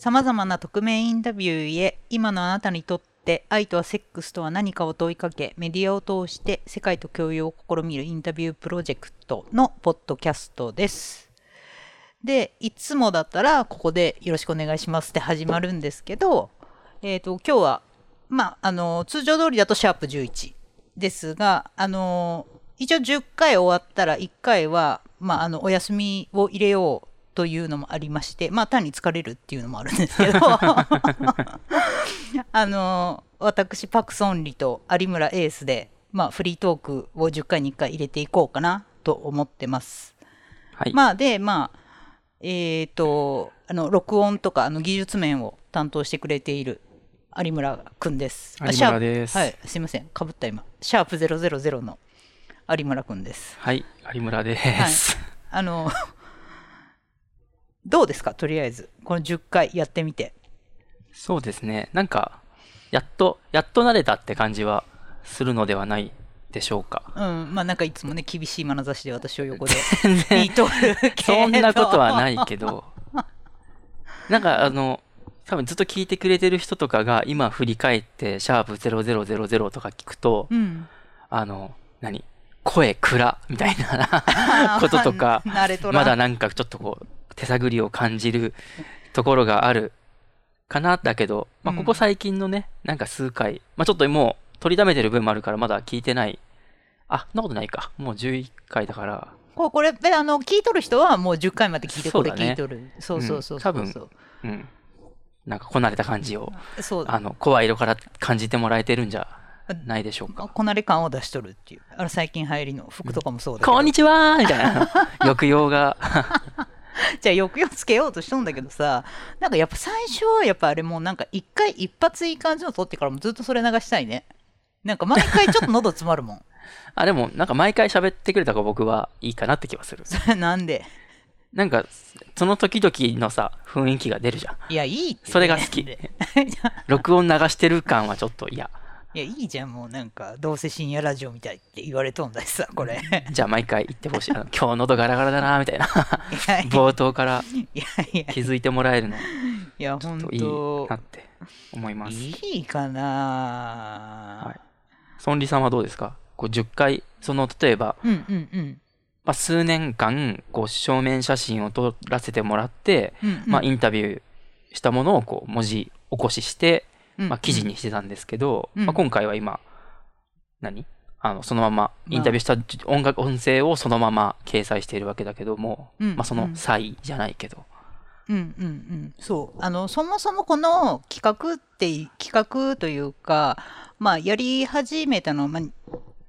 様々な匿名インタビューへ今のあなたにとって愛とはセックスとは何かを問いかけメディアを通して世界と共有を試みるインタビュープロジェクトのポッドキャストです。で、いつもだったらここでよろしくお願いしますって始まるんですけど、えっ、と、今日は、まあ、あの、通常通りだとシャープ11ですが、あの、一応10回終わったら1回は、まあ、あの、お休みを入れようというのもありまして、まあ、単に疲れるっていうのもあるんですけど、あの、私、パクソンリと有村エースで、まあ、フリートークを10回に1回入れていこうかなと思ってます。はい。まあ、で、まあ、えっ、と、あの、録音とか、あの、技術面を担当してくれている有村くんです。あ有村ですはい、すいません。かぶった今。シャープ000の有村くんです。はい。有村です。あの、どうですか？とりあえず。この10回やってみて。そうですね。なんか、やっと、やっと慣れたって感じはするのではないでしょうか。うん。まあなんかいつもね、厳しい眼差しで私を横で 見とるけど。そんなことはないけど、なんかあの、多分ずっと聞いてくれてる人とかが今振り返って、シャープ0000とか聞くと、うん。あの、何？声暗みたいな こととか、まだなんかちょっとこう、手探りを感じるところがあるかな、だけど、まあ、うんここ最近のね、なんか数回、まあ、ちょっともう取りためてる分もあるから、まだ聞いてない。あ、そんなことないか。もう11回だから、こうこれ、であの、聞いとる人はもう10回まで聞いて、これ聞いとる。そうそうそうそうそう。うん。なんかこなれた感じを、そうあの、声色から感じてもらえてるんじゃないでしょうか。こなれ感を出しとるっていう。あの最近流行りの服とかもそうだけど。こんにちはみたいな 抑揚が。じゃあ抑揚つけようとしとんだけどさ、なんかやっぱ最初はやっぱあれもうなんか一回一発いい感じの撮ってからもずっとそれ流したいね。なんか毎回ちょっと喉詰まるもん。あ、でもなんか毎回喋ってくれた方が僕はいいかなって気はする。そ れなんで？なんか、その時々のさ、雰囲気が出るじゃん。いや、いいって、それが好き。録音流してる感はちょっと嫌。いや、いいじゃん、もうなんか、どうせ深夜ラジオみたいって言われとんだしさ、これ。じゃあ毎回言ってほしい。あの 今日喉ガラガラだな、みたいな。冒頭から気づいてもらえるの、いや、ほんといいとなって思います。いいかな、はい。ソンリさんはどうですか？こう10回、その、例えば、うんうんうん。まあ、数年間、こう、正面写真を撮らせてもらって、うんうんまあ、インタビューしたものを、こう、文字起こしして、うんまあ、記事にしてたんですけど、うん。まあ、今回は今、何？あの、そのまま、まあ。インタビューした音楽、音声をそのまま掲載しているわけだけども、うん。まあ、その際じゃないけど、うんうんうん、そう。あのそもそもこの企画って企画というか、まあ、やり始めたのは、まあ、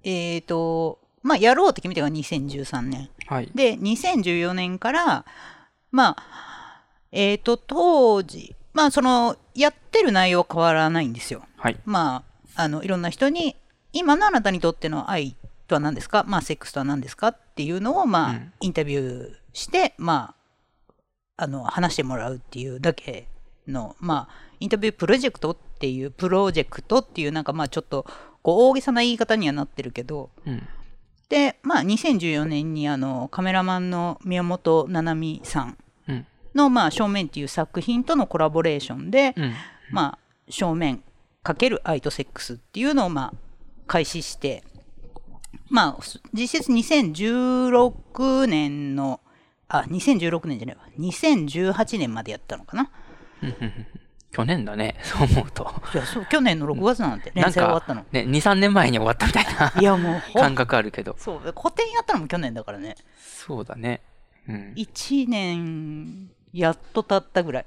えっ、とまあやろうって決めたのが2013年。はい。で2014年からまあえっ、と当時まあそのやってる内容は変わらないんですよはい。まああのいろんな人に今のあなたにとっての愛とは何ですか？まあセックスとは何ですか？っていうのをまあ、うんインタビューしてまああの話してもらうっていうだけのまあインタビュープロジェクトっていうプロジェクトっていうなんかまあちょっとこう大げさな言い方にはなってるけどうん。でまあ2014年にあのカメラマンの宮本七海さんうん。の、まあ、正面っていう作品とのコラボレーションで、うん。まあ、正面かける愛とセックスっていうのを、まあ、開始して、まあ、実質2016年の、あ、2016年じゃないわ、2018年までやったのかな。去年だね、そう思うと。いや、そう、去年の6月なんて、連載終わったのか。、ね、2、3年前に終わったみたいないや、もう感覚あるけど。そう、古典やったのも去年だからね。そうだね。うん。1年、やっと経ったぐらい。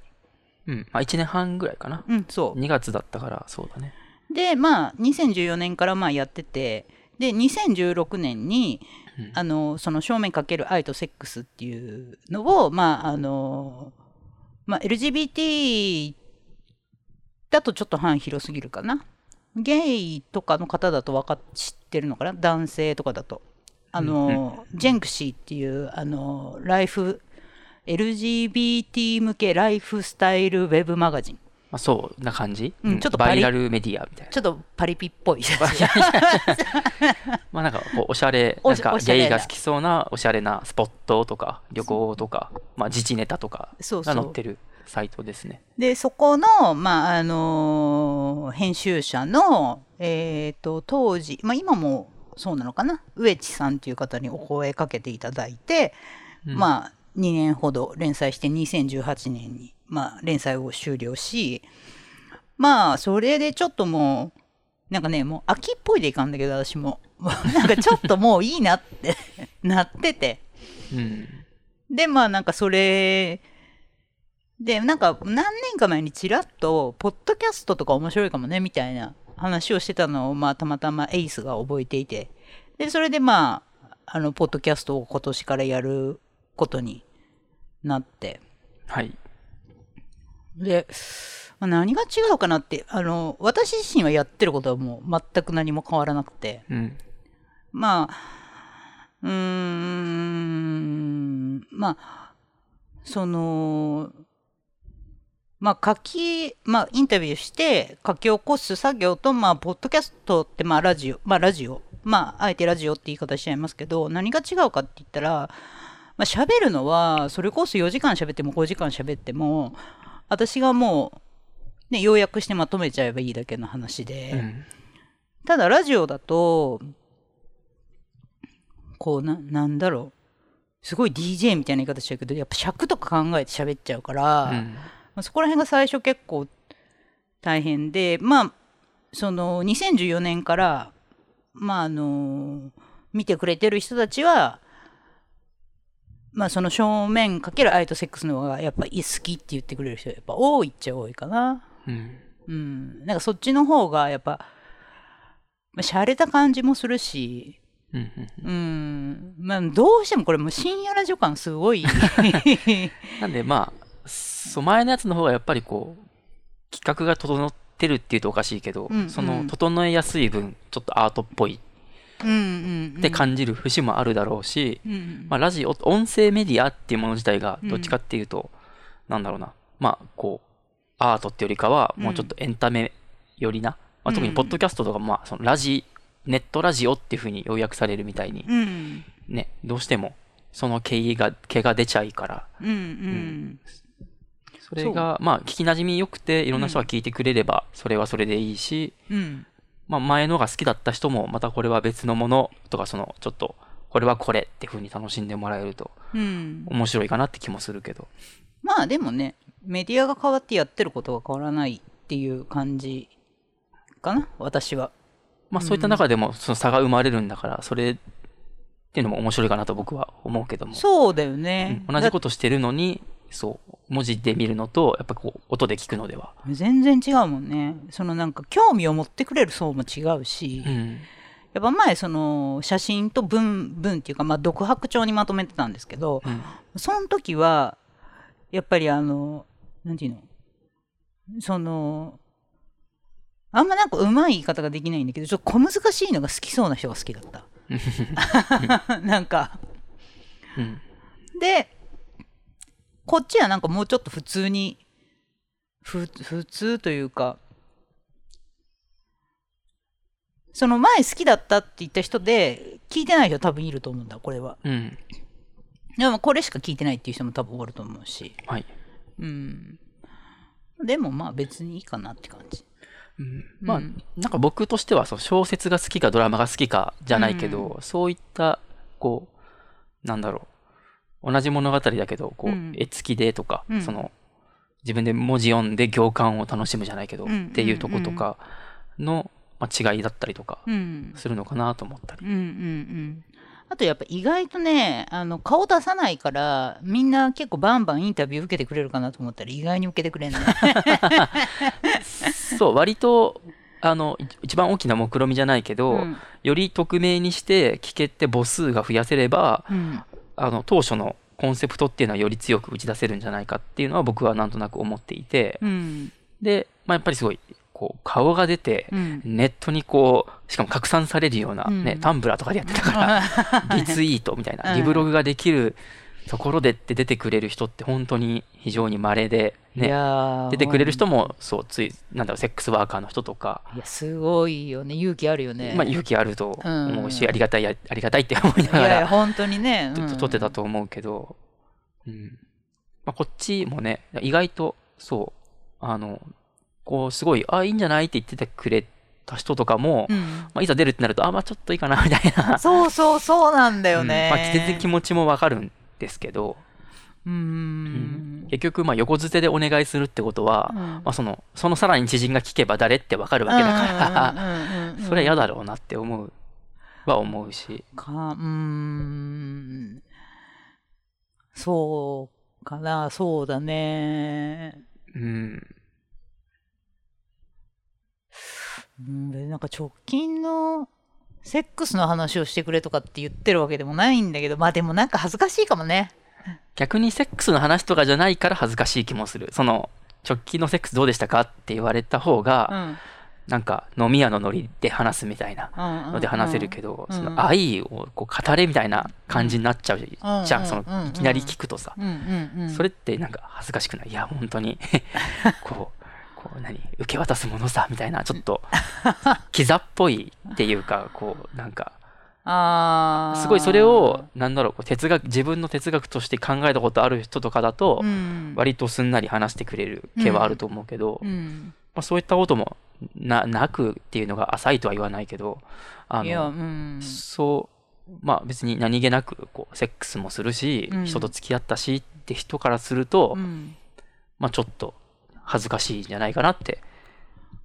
うん。まあ、1年半ぐらいかな。うん、そう。2月だったから、そうだね。でまあ2014年からまあやっててで2016年に、うんあのその正面かける愛とセックスっていうのをまああの、まあ、LGBT だとちょっと範囲広すぎるかなゲイとかの方だと分かっ知ってるのかな？男性とかだとあの、ジェンクシーっていうあのライフ LGBT 向けライフスタイルウェブマガジン。まあ、そうな感じ、うんちょっとバイラルメディアみたいな。ちょっとパリピっぽい。まあなんかこうおしゃれ、おなんかゲイが好きそうなおしゃれなスポットとか旅行とか、まあ自治ネタとかそうそう。が載ってる。サイトですね。で、そこの、まあ、あのー編集者の、えっ、と、当時、まあ、今もそうなのかな、植地さんという方にお声かけていただいて、うん。まあ、2年ほど連載して2018年に、まあ、連載を終了し、まあ、それでちょっともう、なんかね、もう秋っぽいでいかんだけど、私も。なんかちょっともういいなって なってて。うん。で、まあなんかそれ、で、なんか何年か前にちらっと、ポッドキャストとか面白いかもね、みたいな話をしてたのを、まあたまたまエイスが覚えていて。で、それでまあ、あの、ポッドキャストを今年からやることになって。はい。で、まあ何が違うかなって、あの、私自身はやってることはもう全く何も変わらなくて。うん。まあ、うーん、まあ、その、まあ、書き、まあ、インタビューして書き起こす作業と、まあ、ポッドキャストって、まあ、ラジオ、まあ、ラジオ、まあ、あえてラジオって言い方しちゃいますけど、何が違うかって言ったら、まあ、喋るのは、それこそ4時間喋っても5時間喋っても、私がもう、ね、要約してまとめちゃえばいいだけの話で、うん。ただラジオだと、こうな、なんだろう。すごい DJ みたいな言い方しちゃうけど、やっぱ尺とか考えて喋っちゃうから、まうん。あそこら辺が最初結構大変で、まあ、その2014年から、まああの、見てくれてる人たちは、まあその正面かける愛とセックスの方がやっぱ好きって言ってくれる人やっぱ多いっちゃ多いかな。うん。うん。なんかそっちの方がやっぱ、まあ、洒落た感じもするし、うん。うん。まあどうしてもこれもう深夜ラジオ感すごい。なんでまあ、そう前のやつの方がやっぱりこう、企画が整ってるっていうとおかしいけど、うんうんその整えやすい分、ちょっとアートっぽい。って感じる節もあるだろうし、うん。まあラジオ、音声メディアっていうもの自体がどっちかっていうと、なんだろうな、まあこう、アートってよりかは、もうちょっとエンタメ寄りな、まあ、特にポッドキャストとかもまあそのラジ、ネットラジオっていう風に要約されるみたいに、うん。ね、どうしてもその毛が、毛が出ちゃいから、うんうん。それが、まあ、聞き馴染み良くて、いろんな人が聞いてくれれば、それはそれでいいし、うん。まあ、前のが好きだった人も、またこれは別のものとか、その、ちょっと、これはこれっていう風に楽しんでもらえると、うん。面白いかなって気もするけど。まあでもね、メディアが変わってやってることが変わらないっていう感じかな、私は。まあ、そういった中でも、その差が生まれるんだから、それっていうのも面白いかなと僕は思うけども。そうだようねん。同じことしてるのに、そう、文字で見るのと、やっぱこう、音で聞くのでは。全然違うもんね。そのなんか興味を持ってくれる層も違うし、うん。やっぱ前その写真と文、文っていうかまあ独白帳にまとめてたんですけど、うん。その時は、やっぱりあの、なんていうの？その、あんまなんかうまい言い方ができないんだけど、ちょっと小難しいのが好きそうな人が好きだった。なんか。うん。で、こっちはなんかもうちょっと普通に、ふ、普通というか、その前好きだったって言った人で、聞いてない人多分いると思うんだ、これは。うん。でもこれしか聞いてないっていう人も多分おると思うし。はい。うん。でもまあ別にいいかなって感じ。うんまあ、うんなんか僕としてはそう小説が好きかドラマが好きかじゃないけど、そういった、こう、なんだろう。同じ物語だけど、こう、うん絵付きでとか、うんその、自分で文字読んで行間を楽しむじゃないけど、うんっていうとことかの、まあ、違いだったりとかうん。するのかなと思ったり。うんうんうん。あとやっぱ意外とね、あの顔出さないから、みんな結構バンバンインタビュー受けてくれるかなと思ったら意外に受けてくれんね。そう、割と、あの、い一番大きな目論見みじゃないけど、うんより匿名にして聞けて母数が増やせれば、うんあの当初のコンセプトっていうのはより強く打ち出せるんじゃないかっていうのは僕はなんとなく思っていて、うん。で、まあ、やっぱりすごいこう顔が出てうん。ネットにこうしかも拡散されるような、ねうん。タンブラーとかでやってたから リツイートみたいなリブログができるところでって出てくれる人って本当に非常に稀で、いね、出てくれる人もそうついなんだろうセックスワーカーの人とか、いやすごいよね勇気あるよね。まあ、勇気あると思うし、うんありがたいありがたいって 思いないがらやいや本当にね。とうん撮ってたと思うけど、うん。まあ、こっちもね、意外と、そう、あの、こう、すごい、あ、いいんじゃないって言っててくれた人とかも、うんまあ、いざ出るってなると、あ、まあちょっといいかな、みたいな。そうそうそうなんだよね。うんまあ、全然気持ちもわかるんですけど、うーん。結局、まあ、横づてでお願いするってことは、うんまあ、その、そのさらに知人が聞けば誰ってわかるわけだから、それは嫌だろうなって思う、は思うし、か、うーん。そうかな、そうだね。うん。うん、でなんか直近のセックスの話をしてくれとかって言ってるわけでもないんだけど、まあでもなんか恥ずかしいかもね。逆にセックスの話とかじゃないから恥ずかしい気もする。その、直近のセックスどうでしたかって言われた方が、うん。なんか飲み屋のノリで話すみたいなうんので話せるけど、うん。その愛をこう語れみたいな感じになっちゃうじゃん、うん。うん。うん。のいきなり聞くとさ。それってなんか恥ずかしくない？いや本当に。こう何受け渡すものさみたいなちょっとキザっぽいっていうか こうなんかあー。すごいそれをなんだろうこう哲学自分の哲学として考えたことある人とかだとうん、割とすんなり話してくれる気はあると思うけど、うん。まあ、そういったこともななくっていうのが浅いとは言わないけどあのうん。そうまあ別に何気なくこうセックスもするし、うん。人と付き合ったしって人からすると、うん。まあちょっと恥ずかしいんじゃないかなって。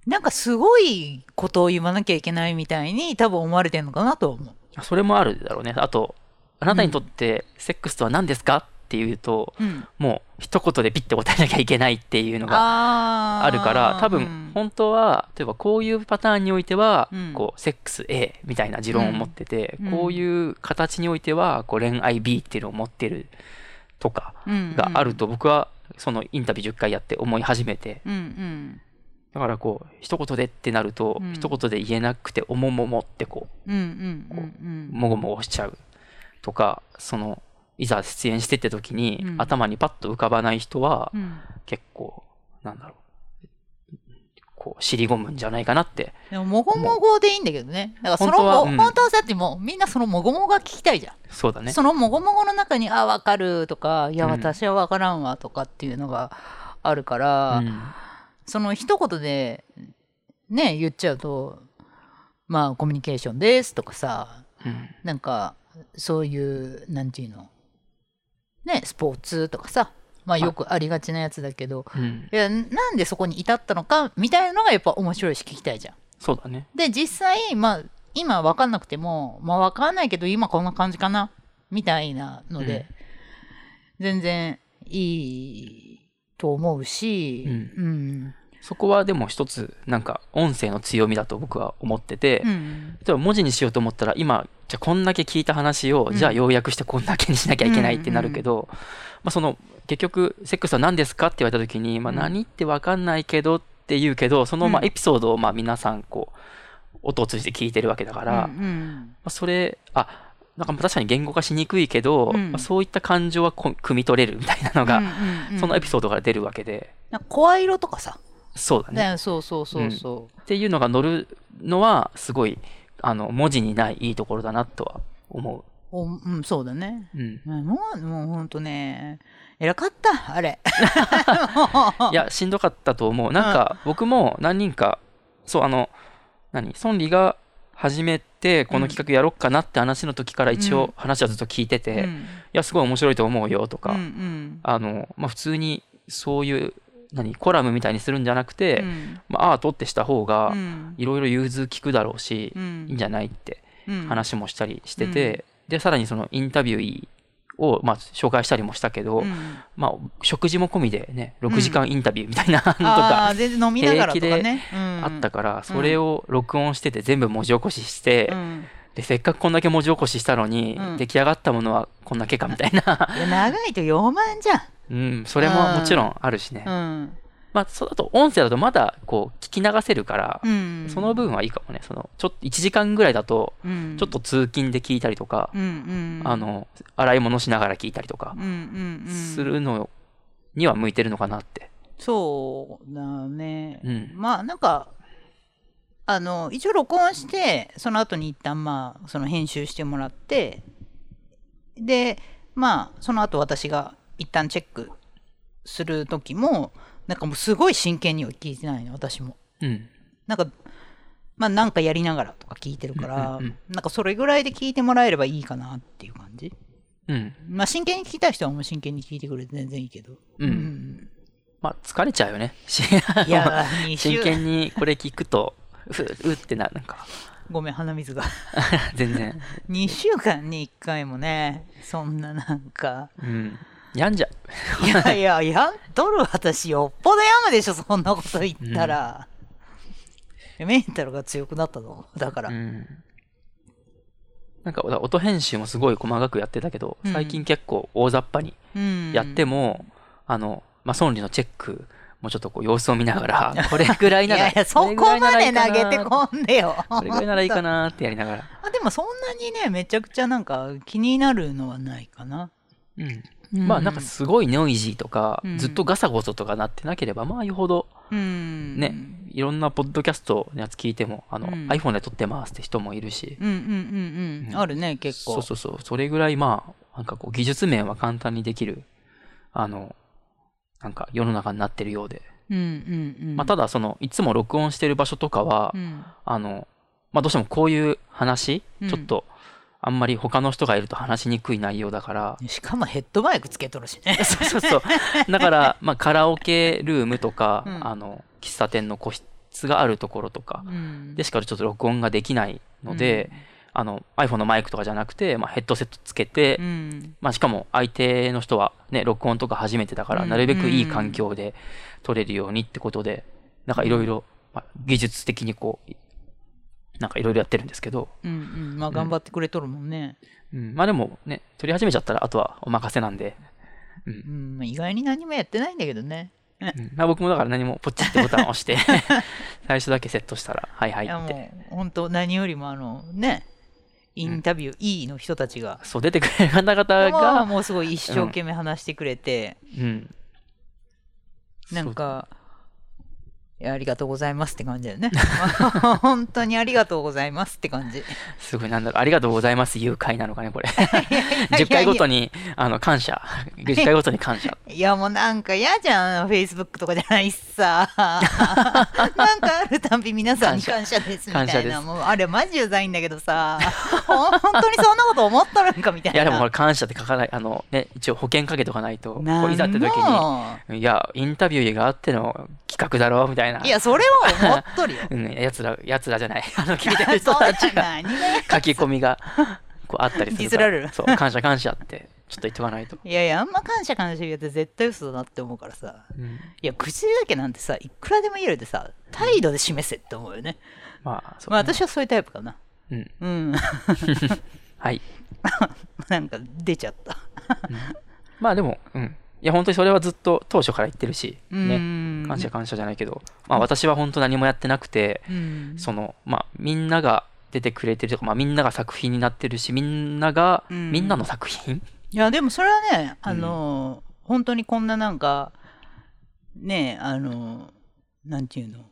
なんかすごいことを言わなきゃいけないみたいに多分思われてるのかなと思う。それもあるだろうね。あとあなたにとってセックスとは何ですかっていうと、うん。もう一言でピッて答えなきゃいけないっていうのがあるから多分うん。本当は例えばこういうパターンにおいてはうん。こうセックス A みたいな持論を持っててうん。こういう形においてはこう恋愛 B っていうのを持ってるとかうん。があると僕はそのインタビュー10回やって思い始めて。うんうん。だからこう一言でってなるとうん。一言で言えなくておもももってこうもごもごしちゃうとかそのいざ出演してって時にうん。頭にパッと浮かばない人はうんうん。結構なんだろうこう尻込むんじゃないかなって。でももごもごでいいんだけどね。だからその本当はうん。も本当はだってもうみんなそのもごもごが聞きたいじゃん、そうだね。そのもごもごの中に「あ分かる」とか「いやうん私は分からんわ」とかっていうのがあるから、うん。その一言でね言っちゃうとまあコミュニケーションですとかさうん。なんかそういうなんていうの？ねスポーツとかさまあよくありがちなやつだけどうん。いやなんでそこに至ったのかみたいなのがやっぱ面白いし聞きたいじゃん。そうだね。で実際まあ今分かんなくてもまあ分かんないけど今こんな感じかなみたいなので、全然いいと思うし、うん。うん。そこはでも一つなんか音声の強みだと僕は思ってて、うん。例えば文字にしようと思ったら今じゃあこんだけ聞いた話を、うん。じゃあ要約してこんだけにしなきゃいけないってなるけど、まあ、その結局セックスは何ですかって言われた時に、まあ、うん。何って分かんないけどって言うけどそのまあうん。エピソードをまあ皆さんこう音を通じて聞いてるわけだから、まうんあ、それあなんか確かに言語化しにくいけど、うん。まあ、そういった感情はこ汲み取れるみたいなのが、うんうんうんそのエピソードから出るわけで。なんか声色とかさ、そうだね。ね、そうそうそうそっていうのが乗るのはすごいあの文字にないいいところだなとは思う、おうん、そうだね。う。うん。うんもうもうほんとね偉かったあれ。いや、しんどかったと思う。なんか、僕も何人か、そう、あの、何、孫理が始めて、この企画やろっかなって話の時から一応話はずっと聞いてて、いうん。や、すごい面白いと思うよとか、うんうん。あの、まあ、普通にそういう、何、コラムみたいにするんじゃなくて、うん。まあ、アートってした方がう、ん。いろいろ融通聞くだろうし、うん。いいんじゃないってうん。話もしたりしてて、で、さらにそのインタビューを、まあ、紹介したりもしたけど、うんまあ、食事も込みでね、6時間インタビューみたいなの とあかあ全然飲みながらとかね、あったから、それを録音してて全部文字起こしして、うんで、せっかくこんだけ文字起こししたのに、うん出来上がったものはこんだけかみたいな。長いと4万じゃうん、それももちろんあるしね。ん。うん。まあ、そうだと音声だとまだこう聞き流せるから、うん。その分はいいかもね。その、ちょっと1時間ぐらいだと、うん、ちょっと通勤で聞いたりとか、うんうん、あ、の、洗い物しながら聞いたりとかするのには向いてるのかなって。そうだね。うん。まあなんかあの一応録音してその後に一旦まあその編集してもらってでまあその後私が一旦チェックする時もなんかもうすごい真剣には聞いてないの私も。うん。なんかまあなんかやりながらとか聞いてるから、うんうんうん。なんかそれぐらいで聞いてもらえればいいかなっていう感じ。うん。まあ真剣に聞きたい人はもう真剣に聞いてくれて全然いいけど。うん。まあ、疲れちゃうよね。しいや2週真剣にこれ聞くと、う、うってな、なんか、ごめん鼻水が。全然、2週間に1回もねそんななんか。うん。病んじゃう。いやいややっとる私よっぽどやむでしょそんなこと言ったら、メンタルが強くなったの？だから、うん。なんか、音編集もすごい細かくやってたけど、うん。最近結構大雑把にうん。やっても、あの、まあ、ソンリのチェックもちょっとこう様子を見ながら、これぐらいなら、いやいやそこまで投げてんこんでよ。これぐらいならいいかなってやりながら。あでもそんなにねめちゃくちゃなんか気になるのはないかな、うん。うんまあなんかすごいノイジーとか、うん。ずっとガサゴソとかなってなければ、まあよほどうん。ね、いろんなポッドキャストのやつ聞いても、あの、うん。iPhone で撮ってますって人もいるし、うんうんうん。うん、あるね結構。そうそうそう、それぐらいまあ、なんかこう技術面は簡単にできる、あの、なんか世の中になってるようで。うんうんうん。まあただその、いつも録音してる場所とかは、うん。あの、まあどうしてもこういう話、うん。ちょっと、あんまり他の人がいると話しにくい内容だから、しかもヘッドマイクつけとるしね。そうそうそう。だから、まあ、カラオケルームとか、うん。あの、喫茶店の個室があるところとか。うん。でしかちょっと録音ができないので、あの、iPhone のマイクとかじゃなくて、まあ、ヘッドセットつけて、うん。まあ、しかも相手の人はね、録音とか初めてだから、うん。なるべくいい環境で撮れるようにってことで、なんかいろいろ、まあ技術的にこう、なんかいろいろやってるんですけど、うんうん。まあ頑張ってくれとるもんね、うん、まあでもね、撮り始めちゃったら、あとはお任せなんで、うん。うん。まあ意外に何もやってないんだけどね。うん。まあ、僕もだから何もポチってボタンを押して、最初だけセットしたら、はいはいいやもって。う本当何よりもあのねインタビュー E の人たちが、そう、出てくれる方々まあが、もうすごい一生懸命話してくれて、うん。なんかいやありがとうございますって感じだよね 本当にありがとうございますって感じすごい、なんだろう、ありがとうございます、いう回なのかね、これ。10回ごとに、あの、感謝。10回ごとに感謝。いやもうなんか嫌じゃん、Facebook とかじゃないしさ。なんかあるたんび皆さんに感謝ですみたいな。感謝ですもうあれマジうざいんだけどさ、本当にそんなこと思っとるんかみたいな。いや、でもこれ感謝って書かない、あの、ね、一応保険かけとかないと、いざって時もに、いや、インタビューがあっての企画だろ、みたいな。いや、それは思っとるよ。うん、やつら、やつらじゃない。あの、聞いてる人たちが 書き込みが、こうあったりするから。ディスられるそう、感謝感謝って、ちょっと言っとかないと。いやいや、あんま感謝感謝言うて絶対嘘だなって思うからさ。うんいや、口だけなんてさ、いくらでも言えるでさ、態度で示せって思うよね。まあ、そうまあ私はそういうタイプかな。うん。うん。はい。なんか出ちゃった。まあでも、うん。いや、本当にそれはずっと当初から言ってるし、うね。ん感謝感謝じゃないけど、まあ私は本当何もやってなくて、うん。その、まあみんなが出てくれてるとか、まあみんなが作品になってるし、みんなが、うん。みんなの作品？いやでもそれはねあの、本当にこんななんかねあのなんていうの？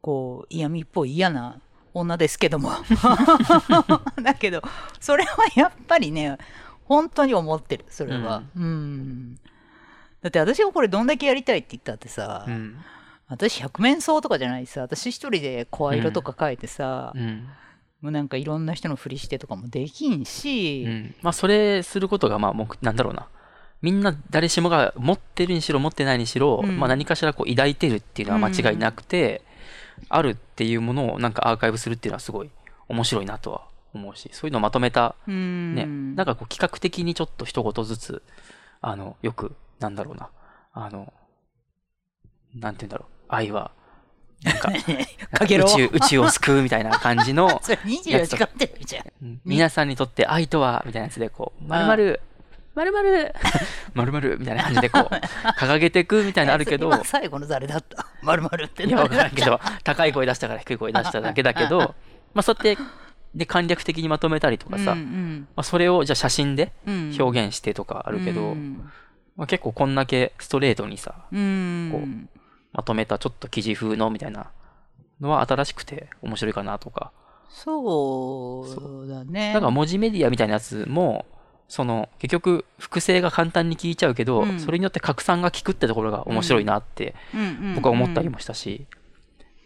こう嫌味っぽい嫌な女ですけども。だけどそれはやっぱりね本当に思ってるそれはうん、だって私がこれどんだけやりたいって言ったってさ、うん。私百面相とかじゃないしさ私一人で声色とか書いてさ、うん。もうなんかいろんな人のふりしてとかもできんし、うん。まあそれすることが、まあ、目なんだろうな。みんな誰しもが持ってるにしろ持ってないにしろ、うんまあ何かしらこう抱いてるっていうのは間違いなくて、あるっていうものをなんかアーカイブするっていうのはすごい面白いなとは思うし、そういうのをまとめたうん。ね、なんかこう企画的にちょっと一言ずつ、あの、よく、なんだろうな、あの、なんて言うんだろう、愛は、なんか、かけろ。宇宙、宇宙を救うみたいな感じの、それ24時間テレビじゃん。うん。皆さんにとって愛とは、みたいなやつで、こう、まるまる、まるまる、まるまる、みたいな感じで、こう、掲げていくみたいなのあるけど、今最後の誰だった？まるまるって。いや、わからんけど、高い声出したから低い声出しただけだけど、まあ、そうやって、で、簡略的にまとめたりとかさ、うんまあ、それを、じゃあ写真でうん。表現してとかあるけど、うん。まあ、結構こんだけストレートにさ、うん。こうまとめたちょっと記事風のみたいなのは新しくて面白いかなとか。そうだね。なんか文字メディアみたいなやつも、その結局複製が簡単に効いちゃうけど、うん。それによって拡散が効くってところが面白いなって僕は思ったりもしたし、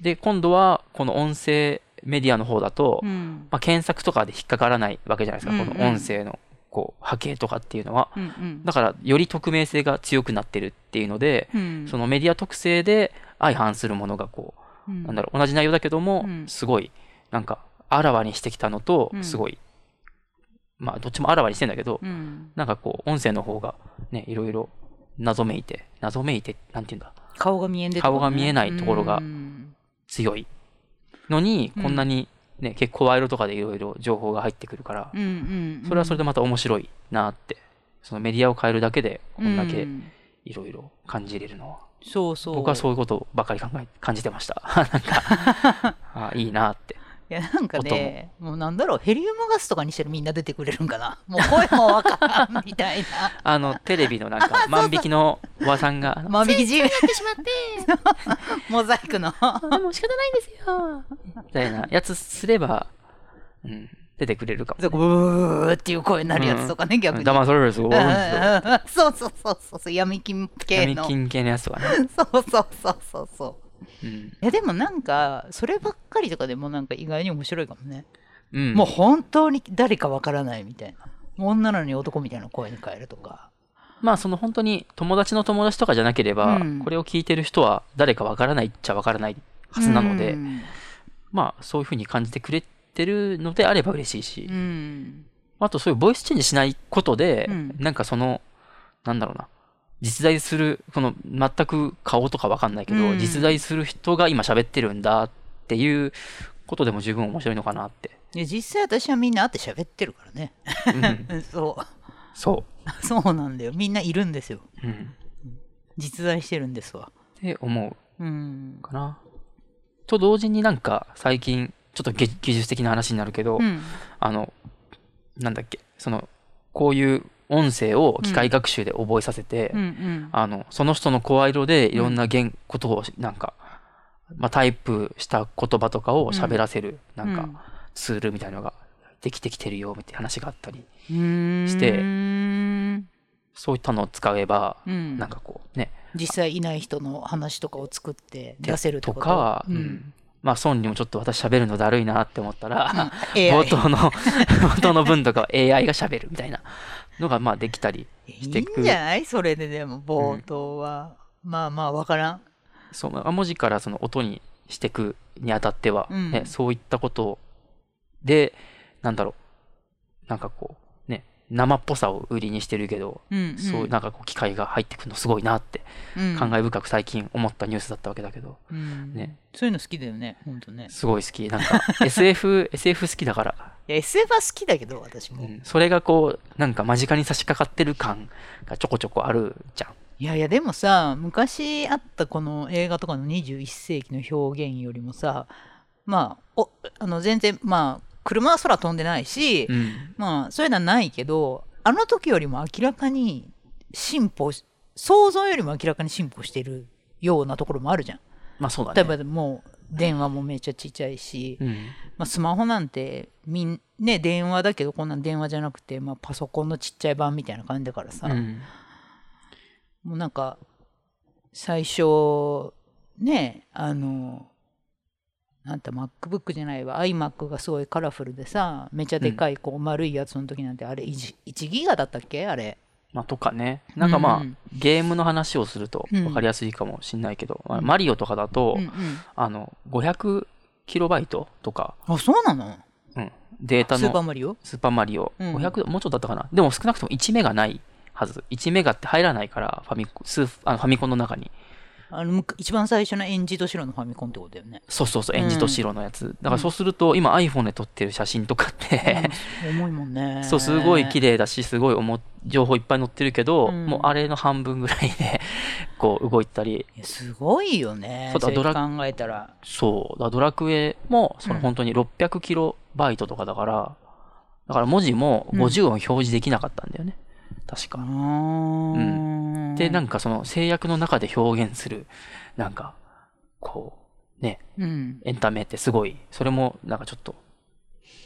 で今度はこの音声メディアの方だと、うん。まあ、検索とかで引っかからないわけじゃないですか、うんうん。この音声のこう波形とかっていうのは。うんうん。だからより匿名性が強くなってるっていうので、うん。そのメディア特性で相反するものがこう、うん。なんだろう同じ内容だけども、うん。すごいなんかあらわにしてきたのとうん。すごい、まあどっちもあらわにしてんだけど、うん。なんかこう音声の方がねいろいろ謎めいて謎めいてなんていうんだ。顔が見えんで顔が見えないところがうん。強いのにうんこんなにね、結構ワイルドとかでいろいろ情報が入ってくるから、うんうんそれはそれでまた面白いなってそのメディアを変えるだけでこんだけうん。いろいろ感じれるのは、そうそう。僕はそういうことばかり考え感じてました。なんか あいいなっていやなんかねも。うなんだろうヘリウムガスとかにしたらみんな出てくれるんかな？もう声もわからんみたいな。あのテレビのなんか 万引きのおばさんが。万引き自由ってしまって。モザイクの。でも仕方ないんですよ。みたいなやつすれば、うん、出てくれるかも、そうブーっていう声になるやつとかね、逆に。騙されるやつが多いんですよ。そうそうそうそうそう闇金系の。闇金系のやつとかね、そうそうそうそうそう。うんいやでもなんかそればっかりとかでもなんか意外に面白いかもね。うん、もう本当に誰かわからないみたいな。女なのに男みたいな声に変えるとか。まあその本当に友達の友達とかじゃなければ、うんこれを聞いてる人は誰かわからないっちゃわからないはずなので、うん。まあそういうふうに感じてくれてるのであれば嬉しいし、うんあとそういうボイスチェンジしないことで、うんなんかその、なんだろうな、実在する、この全く顔とかわかんないけど、うん実在する人が今喋ってるんだっていうことでも十分面白いのかなって。で実際私はみんな会って喋ってるからね。うん、そ そう。そうなんだよ。みんないるんですよ。う。うん。実在してるんですわ。って思うんう。かな。と同時になんか最近、ちょっと技技術的な話になるけど、うん。あの、なんだっけ、その、こういう音声を機械学習で覚えさせて、うん。うん。あの、その人の声色でいろんな言、ことを、なんか、まあ、タイプした言葉とかを喋らせる、なんか、ツールみたいなのができてきてるよ、みたいな話があったり、うん、してうん。そういったのを使えば、うん。なんかこう、ね、実際いない人の話とかを作って出せると？かは、ううん。ん。まあ、孫にもちょっと私喋るのだるいなって思ったら、うん。冒頭の、冒頭の文とかは AI が喋るみたいなのが、まあ、できたりいしてく。いんじゃない？それででも冒頭は、まあまあわからん。そうまあ文字からその音にしていくにあたっては、うん。ねそういったことで、なんだろう、なんかこう、ね、生っぽさを売りにしてるけど、うんうん。そういうなんかこう機械が入ってくるのすごいなって、うん。感慨深く最近思ったニュースだったわけだけど、うん。ね。そういうの好きだよねほんとね。すごい好き。なんか SF、SF 好きだから、いや SF は好きだけど私も、うんそれがこう、なんか間近に差し掛かってる感がちょこちょこあるじゃん。いやいやでもさ昔あったこの映画とかの21世紀の表現よりもさまあおあの全然まあ車は空飛んでないし、うん。まあそういうのはないけどあの時よりも明らかに進歩し想像よりも明らかに進歩してるようなところもあるじゃん。まあそうだ例えね。ばもう電話もめっちゃちっちゃいし、うん。まあ、スマホなんてみんね電話だけどこんなん電話じゃなくて、まあ、パソコンのちっちゃい版みたいな感じだからさ、うん。もうなんか最初ねあのなんて MacBook じゃないわ iMac がすごいカラフルでさめちゃでかいこう丸いやつの時なんてあれ 1, 1ギガだったっけ？あれまあ、とかね。なんかまあ、うんゲームの話をするとうん。分かりやすいかもしれないけど、まあマリオとかだと、うんうん。あの、500キロバイトとか、あそうなの？うん、データスーパーのマリオ？スーパーマリオ、うん。500、もうちょっとだったかな。でも少なくとも1メガないはず。1メガって入らないから、ファミコン、スーあのファミコンの中に。あの一番最初のエンジと白のファミコンってことだよね。そうそうそう、うんエンジと白のやつ。だからそうすると、今 iPhone で撮ってる写真とかって、うん重いもんね。そう、すごい綺麗だし、すごい重情報いっぱい載ってるけど、うんもうあれの半分ぐらいで、こう動いたり、すごいよね。そうだドラ考えたら。そう。だドラクエも、そのうん本当に600キロバイトとかだから、だから文字も50音表示できなかったんだよね。確か。うんで、なんかその制約の中で表現する、なんか、こう、ね、うん。エンタメってすごい、それもなんかちょっと、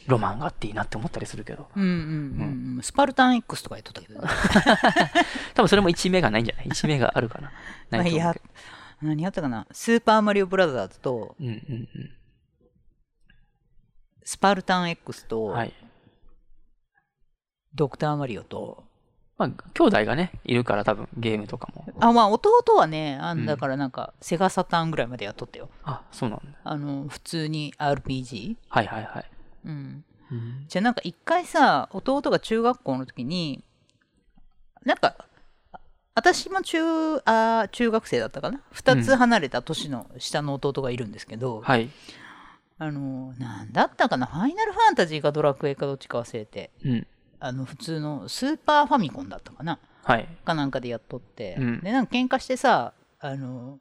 ロマンがあっていいなって思ったりするけど。うんうんうんうん。スパルタン X とかやっとったけどね。多分それも1目がないんじゃない ?1 目があるかな。ない何やったかな？スーパーマリオブラザーズと、うんうんスパルタン X うん。と、はい。ドクターマリオと、まあ、兄弟がね、いるから多分ゲームとかも。あ、まあ弟はね、あうんんだからなんか、セガサターンぐらいまでやっとったよ。あ、そうなんだ。あの、普通に RPG? はいはいはい。うん。うんじゃあなんか一回さ、弟が中学校の時に、なんか、あ私も中、あー中学生だったかな？二つ離れた年の下の弟がいるんですけど、はい。あの、なんだったかな？ファイナルファンタジーかドラクエかどっちか忘れて、うん。あの、普通のスーパーファミコンだったかな？はい。かなんかでやっとって、うんで、なんか喧嘩してさ、あの、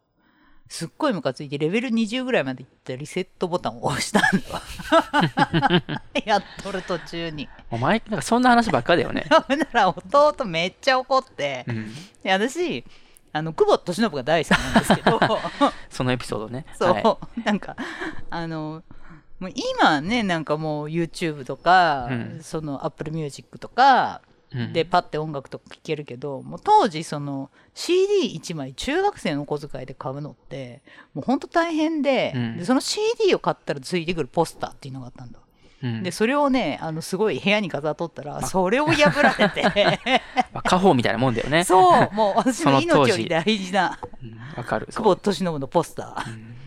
すっごいムカついてレベル20ぐらいまでいったリセットボタンを押したんだわ。やっとる途中に。お前、なんかそんな話ばっかだよね。ほんなら弟めっちゃ怒って、うん。で私、あの、久保利伸が大好きなんですけど、そのエピソードね。そう、はいなんか、あの、もう今ね、なんかもう YouTube とか、うん。その Apple Music とか、うん。で、パッて音楽とか聴けるけど、もう当時、その CD1 枚中学生の小遣いで買うのって、もうほんと大変で,、うん。で、その CD を買ったらついてくるポスターっていうのがあったんだ。うん。で、それをね、あの、すごい部屋に飾っとったら、それを破られて、まあ家宝みたいなもんだよね。そう、もう私のその当時。命より大事なうん。わかる。久保利伸のポスター。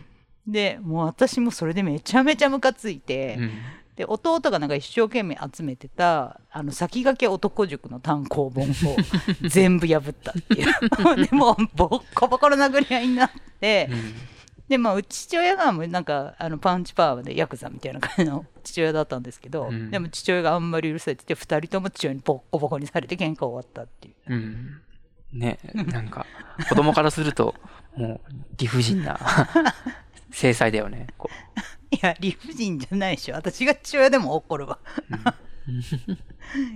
うんで、もう私もそれでめちゃめちゃムカついて、うんで、弟がなんか一生懸命集めてた、あの、先駆け男塾の単行本を 全部破ったっていう。でもう、ボッコボコの殴り合いになって、うんで、まあ、うち父親がもうなんか、あの、パンチパワーでヤクザみたいな感じの父親だったんですけど、うんでも父親があんまりうるさいってて、二人とも父親にボッコボコにされて喧嘩終わったっていう。うん。ね、なんか、子供からすると、もう、理不尽な制裁だよね。こ いや、理不尽じゃないでしょ。私が父親でも怒るわ。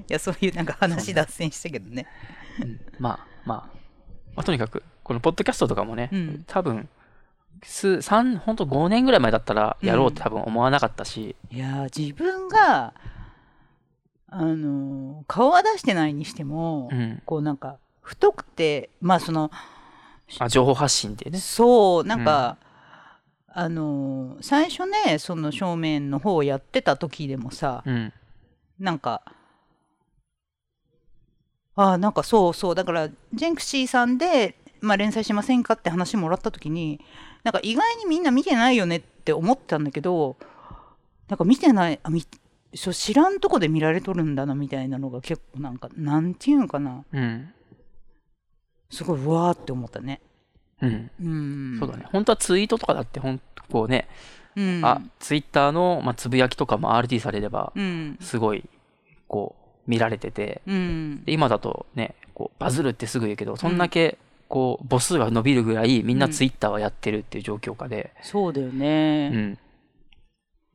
いや、そういうなんか話脱線したけどね。ううんまあ、まあ、まあ、とにかく、このポッドキャストとかもね、うん多分、す、三、ほんと5年ぐらい前だったらやろうって多分思わなかったし、いやー自分があのー顔は出してないにしても、うん。こうなんか太くてまあそのあ、情報発信っていうね。そうなんか、あのー最初ねその正面の方をやってた時でもさ、うん。なんかあーなんかそうそうだからジェンクシーさんで、まあ、連載しませんかって話もらった時になんか意外にみんな見てないよねって思ったんだけどなんか見てないあみそう知らんとこで見られとるんだなみたいなのが結構なんかなんていうんかなうん。すごいうわーって思ったねうん。うん。そうだね。本当はツイートとかだって、ほんこうね、うん。あ、ツイッターの、まあ、つぶやきとかも RT されれば、うん。すごい、こう、見られてて、うん。で今だとね、こう、バズるってすぐ言うけど、そんだけ、こう、母数が伸びるぐらい、みんなツイッターはやってるっていう状況下で、そうだようね、ん。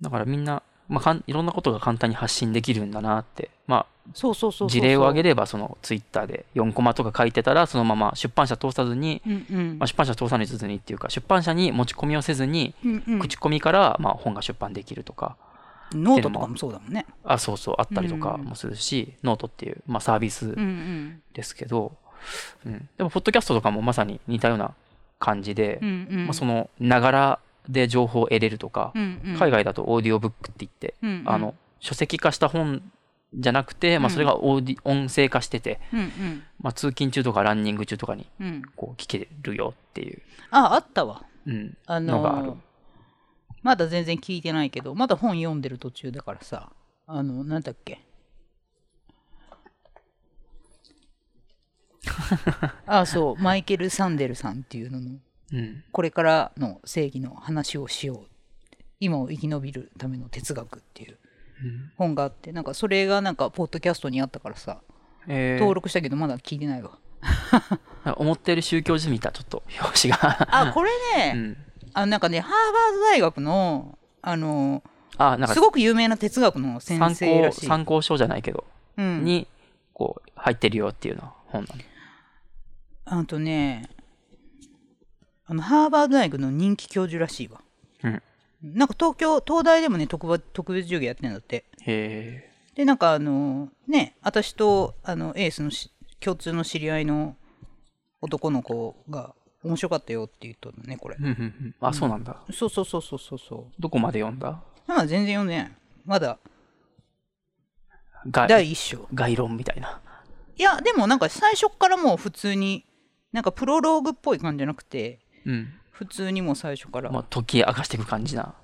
だからみんな、まあかん、いろんなことが簡単に発信できるんだなって、まそうそうそうそうあ、事例を挙げるれば、そのツイッターで4コマとか書いてたら、そのまま出版社通さずに、うんうん。まあ、出版社通さずにっていうか、出版社に持ち込みをせずに、うんうん。口コミから、まあ、本が出版できるとか、ノートとかもそうだもんね。あ、そうそう、あったりとかもするし、ノートっていう、まあ、サービスうんうん。ですけど、うん、でも、ポッドキャストとかもまさに似たような感じで、うんうん。まあ、その、ながらで情報を得れるとか、うんうん。海外だとオーディオブックって言って、うんうん。あの、書籍化した本じゃなくて、まあ、それがオーディ音声化してて、うんうん。まあ、通勤中とかランニング中とかに、うん。こう、聞けるよっていう、ああったわ。うん、あのがある。まだ全然聞いてないけどまだ本読んでる途中だからさあのなんだっけ？あそう。マイケル・サンデルさんっていうののうん、これからの正義の話をしよう。今を生き延びるための哲学っていう。うん本があってなんかそれがなんかポッドキャストにあったからさえー。登録したけどまだ聞いてないわ。思ってる宗教じみたちょっと表紙が、あこれね、うん、あなんかねハーバード大学のあのあなんか。すごく有名な哲学の先生らしい。参考書じゃないけど、うん、にこう入ってるよっていうのは本なの。あとねあのハーバード大学の人気教授らしいわ。うんなんか東京東大でもね特別特別授業やってんだってへでなんかあのね私とあのエースのし共通の知り合いの男の子が面白かったよって言っとるねこれえ。うんうんうん。あ、そうなんだ。そうそうそうそうそうそうどこまで読んだ？まだ全然読んでないまだが第一章概論みたいな。いやでもなんか最初っからもう普通になんかプロローグっぽい感じじゃなくてうん。普通にもう最初から、まあ、解き明かしていく感じな。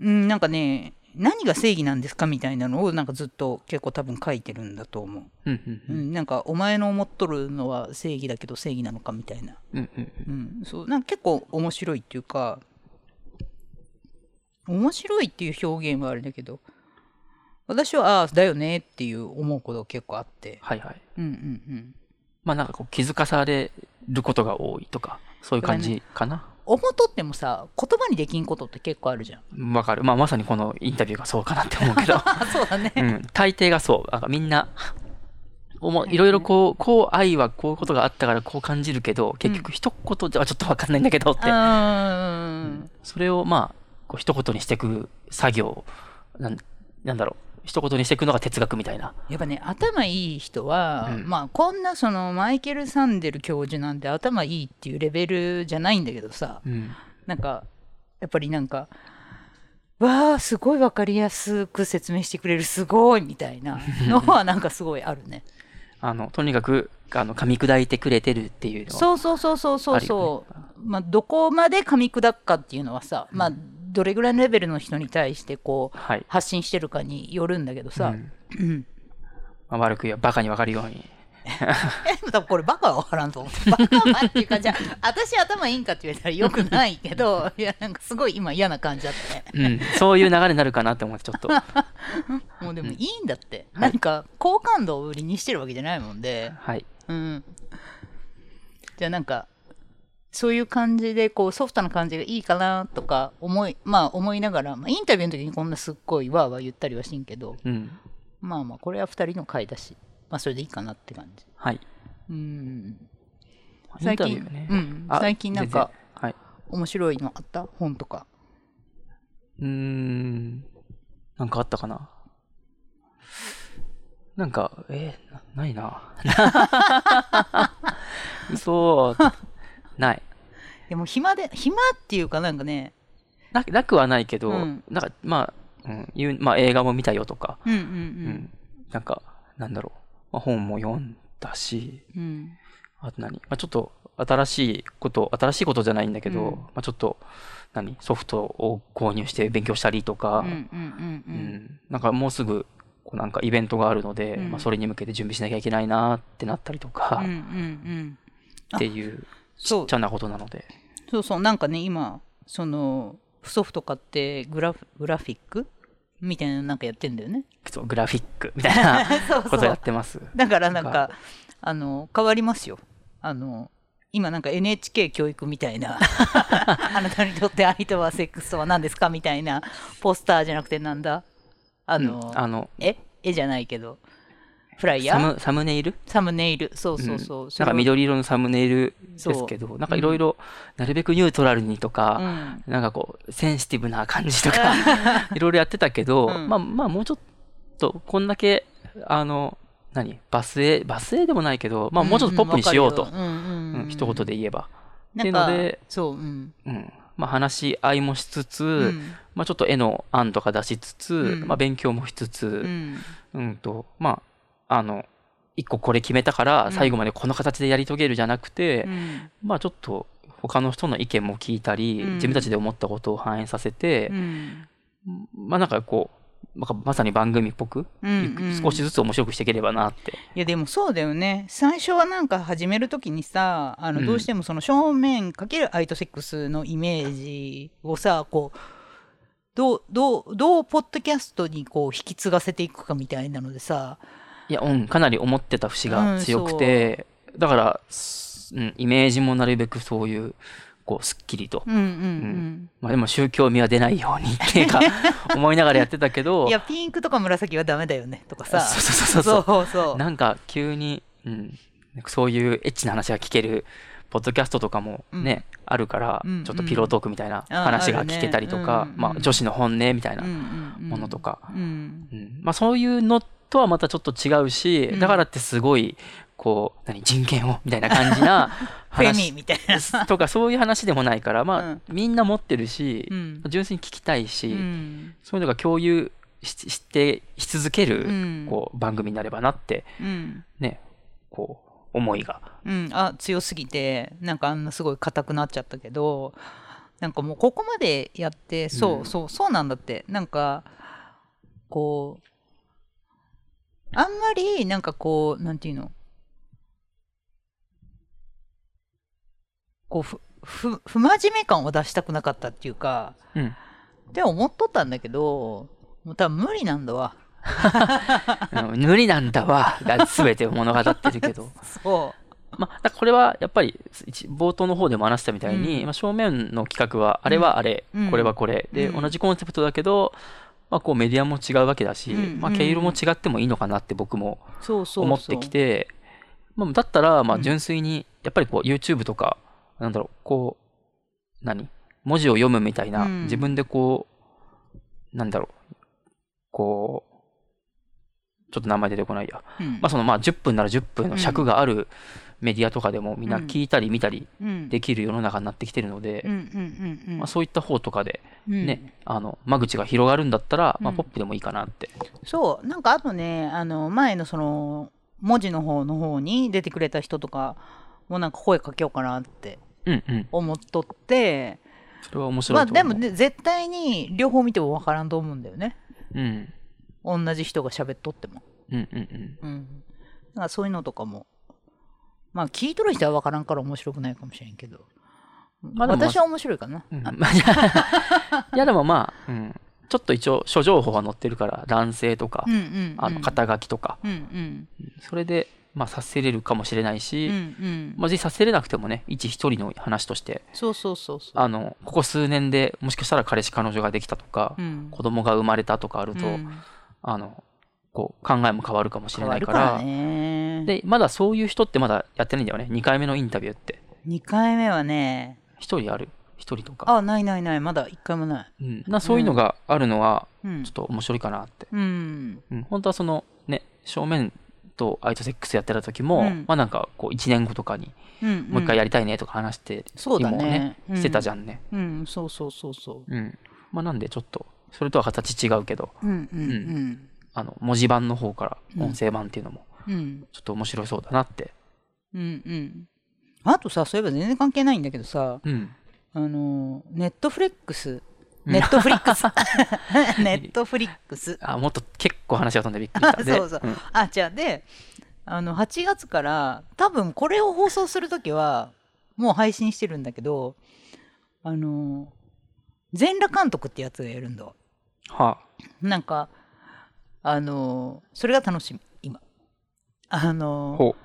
うんなんかね何が正義なんですかみたいなのをなんかずっと結構多分書いてるんだと思う、うんうんう。ん、なんかお前の思っとるのは正義だけど正義なのかみたいな、うんうんうん。うん、そうなんか結構面白いっていうか面白いっていう表現はあれだけど私はああだよねっていう思うことが結構あってはいはい。うんうんうんまあなんかこう気づかされることが多いとか、そういう感じかな？思っとってもさ言葉にできんことって結構あるじゃんわかる。まあまさにこのインタビューがそうかなって思うけど。あ そうだねうん。大抵がそう。なんかみんな、おもいろいろこう、こう愛はこういうことがあったからこう感じるけど、結局一言ではちょっとわかんないんだけどって。うんそれをまあ、こう一言にしていく作業、なんなんだろう。一言にしていくのが哲学みたいな。やっぱね頭いい人は、うんまあこんなそのマイケル・サンデル教授なんて頭いいっていうレベルじゃないんだけどさうん。なんかやっぱりなんかわあすごい分かりやすく説明してくれるすごいみたいな のはなんかすごいあるねあの、とにかく、あの、噛み砕いてくれてるっていうのは。そうそうそうそうそうそう、まあどこまで噛み砕くかっていうのはさ、まあどれぐらいのレベルの人に対してこうはい。発信してるかによるんだけどさ、うんうんまあ、悪く言えばバカに分かるように。え多分これバカは分からんと思う。バカはっていうか、じゃあ、私頭いいんかって言われたらよくないけど、いや、なんかすごい今嫌な感じだったね。うん。そういう流れになるかなって思って、ちょっと。もうでもいいんだって。はいなんか、好感度を売りにしてるわけじゃないもんで、はい。うん。じゃあなんか、そういう感じで、こう、ソフトな感じがいいかなとか思い、まあ思いながら、まあインタビューの時にこんなすっごいわーわー言ったりはしんけど、うん。まあまあ、これは二人の回だし、まあそれでいいかなって感じ。はい。うん。最近ね。うんあ最近なんか。はい。面白いのあった？本とか。うーん。なんかあったかな？なんか、えーなないな。嘘。ない。でも暇で、暇っていうかなんかね、ななくはないけど、うんなんか、まあ、うん、まあ映画も見たよとか、うんうんうん、なんか、なんだろう。まあ、本も読んだし、うん。うん。あと何？まあ、ちょっと新しいこと、新しいことじゃないんだけど、うんまあ、ちょっと、何？ソフトを購入して勉強したりとか、うんうんうんう。うんんなんかもうすぐ、こうなんかイベントがあるので、うんまあ、それに向けて準備しなきゃいけないなってなったりとか、うんうんうん。っていうちそう。っちゃなことなので、そうそう、なんかね、今、その、ソフト買ってグラフ、グラフィックみたいなのなんかやってんだよね。そうグラフィックみたいな そうことやってます。だからなんか、あの、変わりますよ。あの、今なんか NHK 教育みたいな あなたにとって愛とはセックスとは何ですかみたいなポスターじゃなくてなんだ？あの、うんあの、え？絵じゃないけどフライヤーサムサムネイル？サムネイル。そうそうそう、うん。なんか緑色のサムネイルですけど、なんかいろいろ、なるべくニュートラルにとうか、ん。なんかこう、センシティブな感じとか、いろいろやってたけど、うん。まあまあもうちょっと、こんだけ、あの、何？バスへ、バスへでもないけど、まあもうちょっとポップにしようと。うん一言で言えば。っていうのでそううん。うん。まあ話し合いもしつつ、うん。まあちょっと絵の案とか出しつつ、うん。まあ勉強もしつつ、うん。うんと、まあ、あの、一個これ決めたからうん。最後までこの形でやり遂げるじゃなくて、うん。まあちょっと他の人の意見も聞いたり、うん。自分たちで思ったことを反映させてう、ん。まあなんかこう、なんかまさに番組っぽく、うんうん。少しずつ面白くしていければなって。いやでもそうだよね。最初はなんか始めるときにさあのうん。どうしてもその正面かけるアイトセックスのイメージをさこうどうどうどうポッドキャストにこう引き継がせていくかみたいなのでさいや、うん、かなり思ってた節が強くて、だから、すうん、イメージもなるべくそういう、こう、すっきりと。うんうんうん、まあでも宗教味は出ないようにっていうか、思いながらやってたけど、いやピンクとか紫はダメだよねとかさ。そうそうそうそう。そうなんか急に、うん、そういうエッチな話が聞けるポッドキャストとかもね、あるから、うんちょっとピロートークみたいなあ話が聞けたりとか、うんまあ、女子の本音みたいなうんうんうん。ものとか、うん。うん。まあ、そういうのとはまたちょっと違うし、うん。だからってすごいこう何人権をみたいな感じな 話みたいな。とかそういう話でもないから、まあうん。みんな持ってるし、うん。純粋に聞きたいし、うん。そういうのが共有ししてし続ける、うん。こう番組になればなってうん。ねこう思いが。うん、あ強すぎてなんかあんなすごい硬くなっちゃったけどなんかもうここまでやってそう、うん。そうそうなんだって。なんかこうあんまりなんかこうなんていうの？こうふふ不真面目感を出したくなかったっていうかうん。って思っとったんだけどもう多分無理なんだわ。う ん無理なんだわ。が全てを物語ってるけど。そまあこれはやっぱり一冒頭の方でも話したみたいに、うん。まあ、正面の企画はあれはあれ、うん。これはこれ。で、うん。同じコンセプトだけど、まあ、こうメディアも違うわけだし、うんまあ、毛色も違ってもいいのかなって僕もうそうそうそう。思ってきてまあ、だったらまあうん。純粋にやっぱりこう YouTube とかなんだろうこう何？文字を読むみたいな、うん。自分でこうなんだろうこうちょっと名前出てこないや、うん。まあ、そのまあ10分なら10分の尺があるメディアとかでもみんな聞いたり見たりうんできる世の中になってきてるので、うんうんうんうんまあ、そういった方とかでうんね、あの間口が広がるんだったら、まあ、うんポップでもいいかなって。そうなんかあとねあの前のその文字の方の方に出てくれた人とかもなんか声かけようかなってうんうん。思っとってそれは面白まあいと思う。でもね絶対に両方見てもわからんと思うんだよねうん。同じ人が喋っとってもうんうんうん。うんだからそういうのとかもまあ聞いとる人はわからんから面白くないかもしれんけど、まあ私は面白いかな、うん。いやでもまあ、うん、ちょっと一応諸情報が載ってるから男性とか、うんうんうん。あの肩書きとか、うんうん。それでまあさせれるかもしれないし、うんうん。まあ、実際させれなくてもね一一人の話としてそうそうそうそう。あのここ数年でもしかしたら彼氏彼女ができたとか、うん。子供が生まれたとかあると、うん。あのこう考えも変わるかもしれ変ないから。でまだそういう人ってまだやってないんだよね。2回目のインタビューって。2回目はね。1人ある？1人とか、あないないない。まだ1回もない。うん、なそういうのがあるのはうん。ちょっと面白いかなって。うん。うん、本当はそのね正面とアイトセックスやってた時も、うん。まあなんかこう1年後とかにうんもう一回やりたいねとか話して、そうだね。してたじゃんね。うん。そうそうそうそう。ん。まあなんでちょっとそれとは形違うけど。ううんうん。うんあの文字盤の方からうん。音声版っていうのもうん。ちょっと面白そうだなって。うんうん。あとさそういえば全然関係ないんだけどさうん。あのネットフリックスうん。ネットフリックスネットフリックスあもっと結構話が飛んでびっくりした。で そうそう。あじゃあであの8月から多分これを放送するときはもう配信してるんだけどあの全裸監督ってやつがやるんだわ。はなんかあのそれが楽しみ今。ああのほ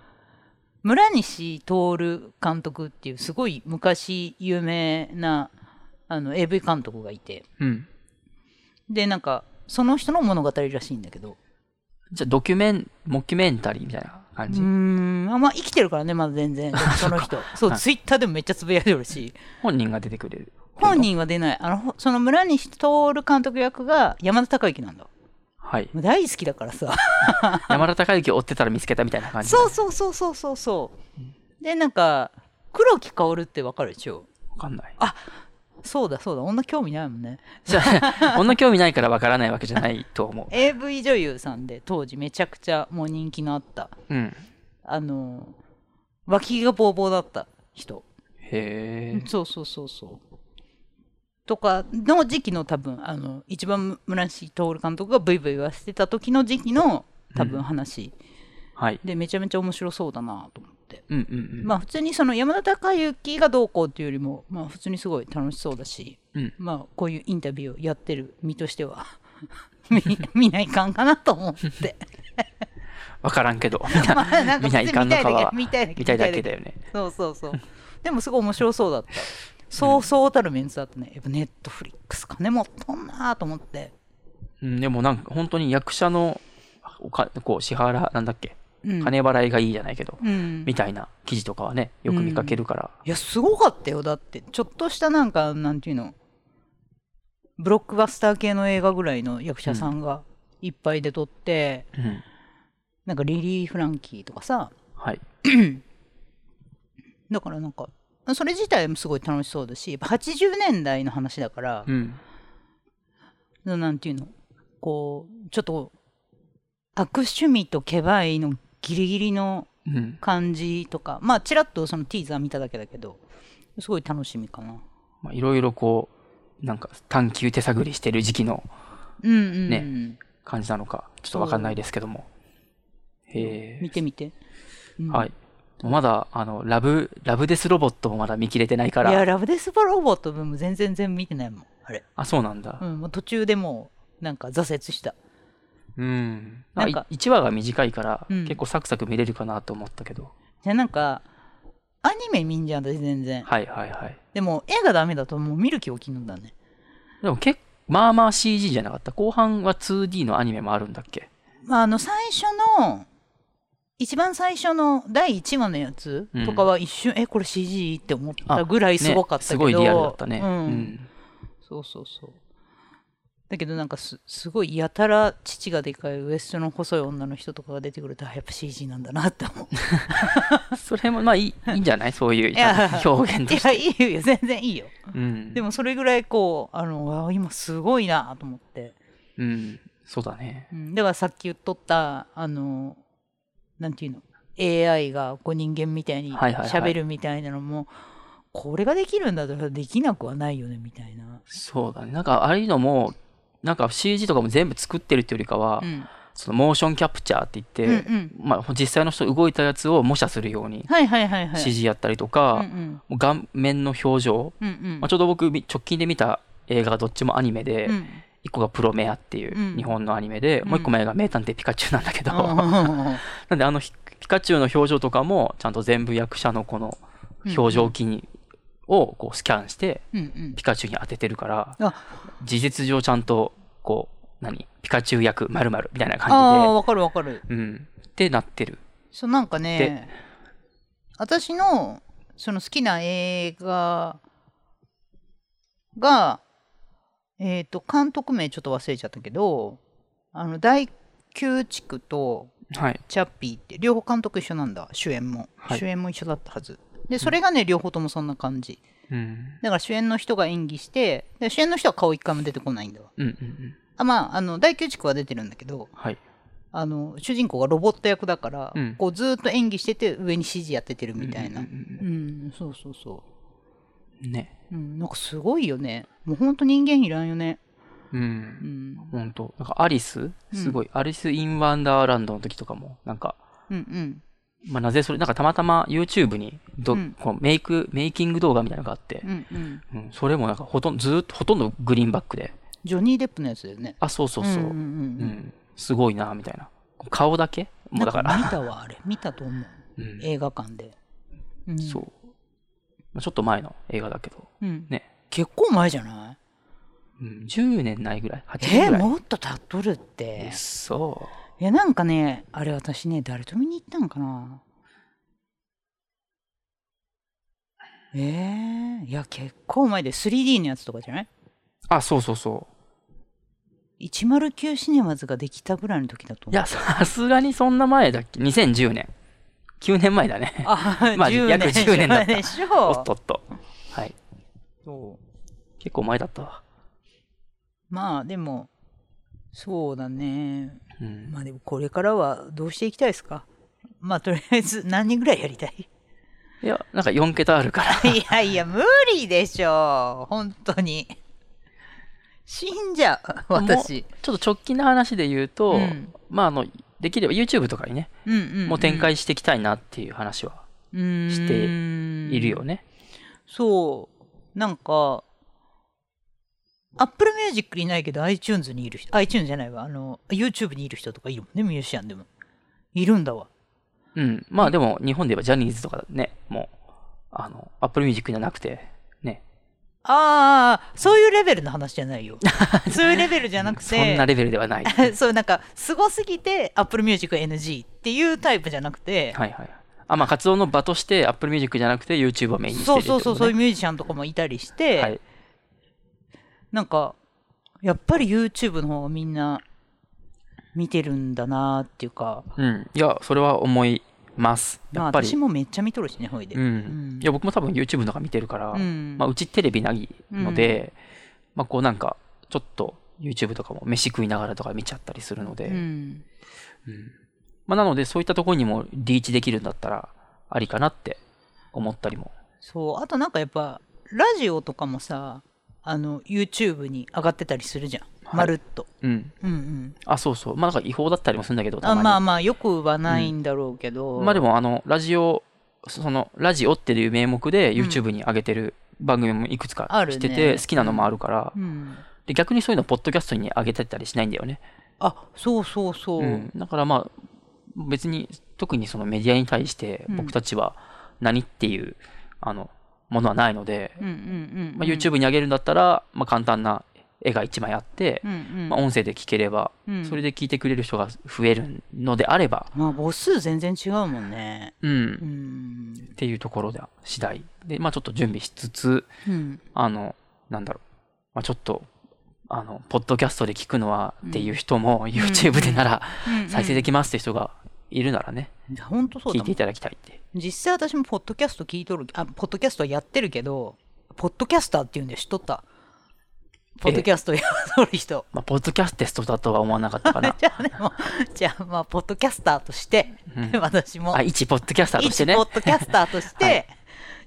村西とおる監督っていうすごい昔有名なあの AV 監督がいて。ううん。でなんかその人の物語らしいんだけど。じゃあドキュメンモキュメンタリーみたいな感じ、うーんあまあ生きてるからねまだ全然。その人。そうはい。ツイッターでもめっちゃつぶやいてるし。本人が出てくれる。本人は出ない。あのほその村西徹監督役が山田孝之なんだはい。大好きだからさ。山田孝之を追ってたら見つけたみたいな感じ。そうそうそうそうそうそう。でなんか黒木薫ってわかるでしょ？わかんない。そうだそうだ。女興味ないもんね。女興味ないからわからないわけじゃないと思 AV 女優さんで当時めちゃくちゃもう人気のあった。ううん。あの脇がボーボーだった人。へえそうそうそうそうとかの時期の多分あの一番村西徹監督がブイブイ言わせてた時の時期の多分話、はい。でめちゃめちゃ面白そうだなと思って、うんうんうん。まあ普通にその山田孝之がどうこうっていうよりもまあ普通にすごい楽しそうだしうん。まあこういうインタビューをやってる身としては 見 見ないかんかなと思って。わからんけど。まあなんか見ないかんのかは。見たいだけだよね。そうそうそう。でもすごい面白そうだったそうそうたるメンツだったね。やっぱネットフリックス金持っとんなと思って。うんでもなんか本当に役者のおかこう支払なんだっけ？うん。金払いがいいじゃないけど、うん。みたいな記事とかはね、よく見かけるから。いや、すごかったよ。だって、ちょっとしたなんか、なんていうの、ブロックバスター系の映画ぐらいの役者さんがいっぱい出とって、うん。なんかリリー・フランキーとかさ、はい。だからなんか、それ自体もすごい楽しそうだし、やっぱ80年代の話だから、うん。なんていうの、こう、ちょっと、悪趣味とケバいのギリギリのうん。感じとか、まあ、ちらっとそのティーザー見ただけだけど、すごい楽しみかな。まあ、いろいろこう、なんか探求手探りしてる時期のうんうん、うん。ね感じなのか、ちょっとわかんないですけども。へ見てみて。うんはい。まだ、あの、ラブ、ラブデスロボットもまだ見切れてないかいや、ら。ラブデスロボットも全然全部見てないもん。あれ。あ、そうなんだう。ん、もう途中でもう、なんか挫折した。うん。なんか1話が短いから、うん結構サクサク見れるかなと思ったけど。じゃあなんか、アニメ見んじゃん、私全然。はいはいはい。でも、絵がダメだともう見る気起きるんだね。でも結構、まあまあ CG じゃなかった？後半は 2D のアニメもあるんだっけ？まあ、あの、最初の、一番最初の第1話のやつうんとかは一瞬、え、これ CG って思ったぐらいすごかったけど、ね、すごいリアルだったね。ううんん。そうそうそう。だけどなんかすすごいやたら父がでかいウエストの細い女の人とかが出てくるとあやっぱ CG なんだなって思う。それもまあいいいいんじゃない？そういう表現として。いやいいよ全然いいよ。うん。でもそれぐらいこうあのあ今すごいなと思って、うん。そうだね。うん、だからさっき言っとったあのなんていうの？AI がこう人間みたいにはいはいはい。喋るみたいなのも、これができるんだったらできなくはないよねみたいな。そうだね。なんかああいうのも、なんか CG とかも全部作ってるっていうよりかは、うん。そのモーションキャプチャーって言って、うんうん。まあ実際の人動いたやつを模写するようにはいはいはいはい。CG やったりとか、顔面の表情、うんうん。まあ、ちょうど僕み直近で見た映画がどっちもアニメで、うん一個がプロメアっていううん。日本のアニメで、うん。もう一個前が名探偵ピカチュウなんだけど、うん。なんであのひピカチュウの表情とかもちゃんと全部役者のこの表情筋にをこうスキャンしてうんうん。ピカチュウに当ててるからあ。事実上ちゃんとこう何？ピカチュウ役まるみたいなあ感ー、わかるわかる。じで、うん、ってなってる。そう、なんかね、私の、その好きな映画が、えっ、と、監督名ちょっと忘れちゃったけど、あの、大宮地区とはい。チャッピーって、両方監督一緒なんだ、主演も。はい主演も一緒だったはず。で、それがね、両方ともそんな感じ。うん。だから主演の人が演技して、で主演の人は顔一回も出てこないんだわ。うんうんうん。あまあ、あの、大宮地区は出てるんだけど、はい。あの主人公がロボット役だから、うんこうずーっと演技してて上に指示やっててるみたいなううんうんん、そうそうそうんね。う、うん、なんかすごいよね。もうほんと人間いらんよね。う。うん。んほんと。なんかアリス？すごい、アリス・イン・ワンダーランドの時とかも、なんか、うんうん。まあ、なぜそれ、なんかたまたま YouTube にど、うん。こうメイク、メイキング動画みたいなのがあってう、んうん。うん、それもなんかほとんど、ずーっとほとんどグリーンバックで、ジョニー・デップのやつだよね。あ、そうそうそう、うんんうんうん。うん。すごいな、みたいな。顔だけ？もうだから、見たわあれ。見たと思う。うん。映画館で、うん、そう。まあ、ちょっと前の映画だけど、うん、ね。結構前じゃない？うん、10年ないぐらい ?8 年えぐらい。もっと経っとるってえそいやなんかねあれ私ね誰と見に行ったんかな？えー、いや結構前で 3D のやつとかじゃない？うあ、そうそうそう。109シネマズができたぐらいの時だと思ういや、さすがにそんな前だっけ？$2010 年。9年前だね。あ まあ10約10年だったでしおょっとっと。はい。そう結構前だったわ。まあでもそうだねうん。まあでもこれからはどうしていきたいですか？まあとりあえず何人ぐらいやりたい？いや、なんか4桁あるから。いやいや無理でしょ本当に死んじゃう私ちょっと直近の話で言うと、うんまあ、あの、できれば YouTube とかにね、うんうんうん。もう展開していきたいなっていう話はしているよね。そう。なんか Apple Music にいないけど iTunes にいる人 iTunes じゃないわ。あの YouTube にいる人とかいるもんねミュージシャンでも。いるんだわ。うん。まあでも、日本で言えばジャニーズとかね、もう、あの、Apple Music じゃなくて、ね、ああそういうレベルの話じゃないよ そういうレベルじゃなくてそんなレベルではない。そうなんかすごすぎて Apple Music NG っていうタイプじゃなくて、はいはい。あ、まあ活動の場として Apple Music じゃなくて YouTube をメインにしてるねそうそうそうそういうミュージシャンとかもいたりして、はい。なんかやっぱり YouTube の方がみんな見てるんだなっていうかうん。いや、それは思います。まあやっぱり。私もめっちゃ見とるしねほいで、ううん。ん。いや、僕も多分 YouTube の中見てるから、うん。まあうちテレビないので、まあこうなんか、ちょっと YouTube とかも飯食いながらとか見ちゃったりするので、うん。まあなのでそういったところにもリーチできるんだったら、ありかなって思ったりも。そう。あとなんかやっぱラジオとかもさあの YouTube に上がってたりするじゃん、はいまるっと。うん。うんうん。あ、そうそう。まあなんか違法だったりもするんだけど、あまあまあよくはないんだろうけど、まあでもあの、ラジオ、その、ラジオっていう名目で YouTube に上げてる番組もいくつかあるね。してて、好きなのもあるから、うん、で逆にそういうのポッドキャストに上げてたりしないんだよね。あそうそうそう、うん。だからまあ、別に、特にそのメディアに対してうん。僕たちは何っていう、あの、ものはないので、うんうんうん。まあ、YouTube に上げるんだったら、まあ簡単な絵が1枚あって、うんうん。まあ音声で聞ければ、うん。それで聞いてくれる人が増えるのであれば、まあ母数全然違うもんね。うん、うん。っていうところで次第。で、まあちょっと準備しつつ、うん。あの、なんだろう、まあちょっと、あの、ポッドキャストで聞くのはっていう人も YouTube でなら再生できますって人がいるならね、本当そう聞いていただきたいって。実際私もポッドキャスト聞いとるあポッドキャストやってるけどポッドキャスターっていうんで知っとったポッドキャストやる人まあ、ポッドキャステストだとは思わなかったかな。じゃあでもじゃあまあポッドキャスターとして、うん私もあ、一ポッドキャスターとしてね一ポ。ッドキャスターとして、はい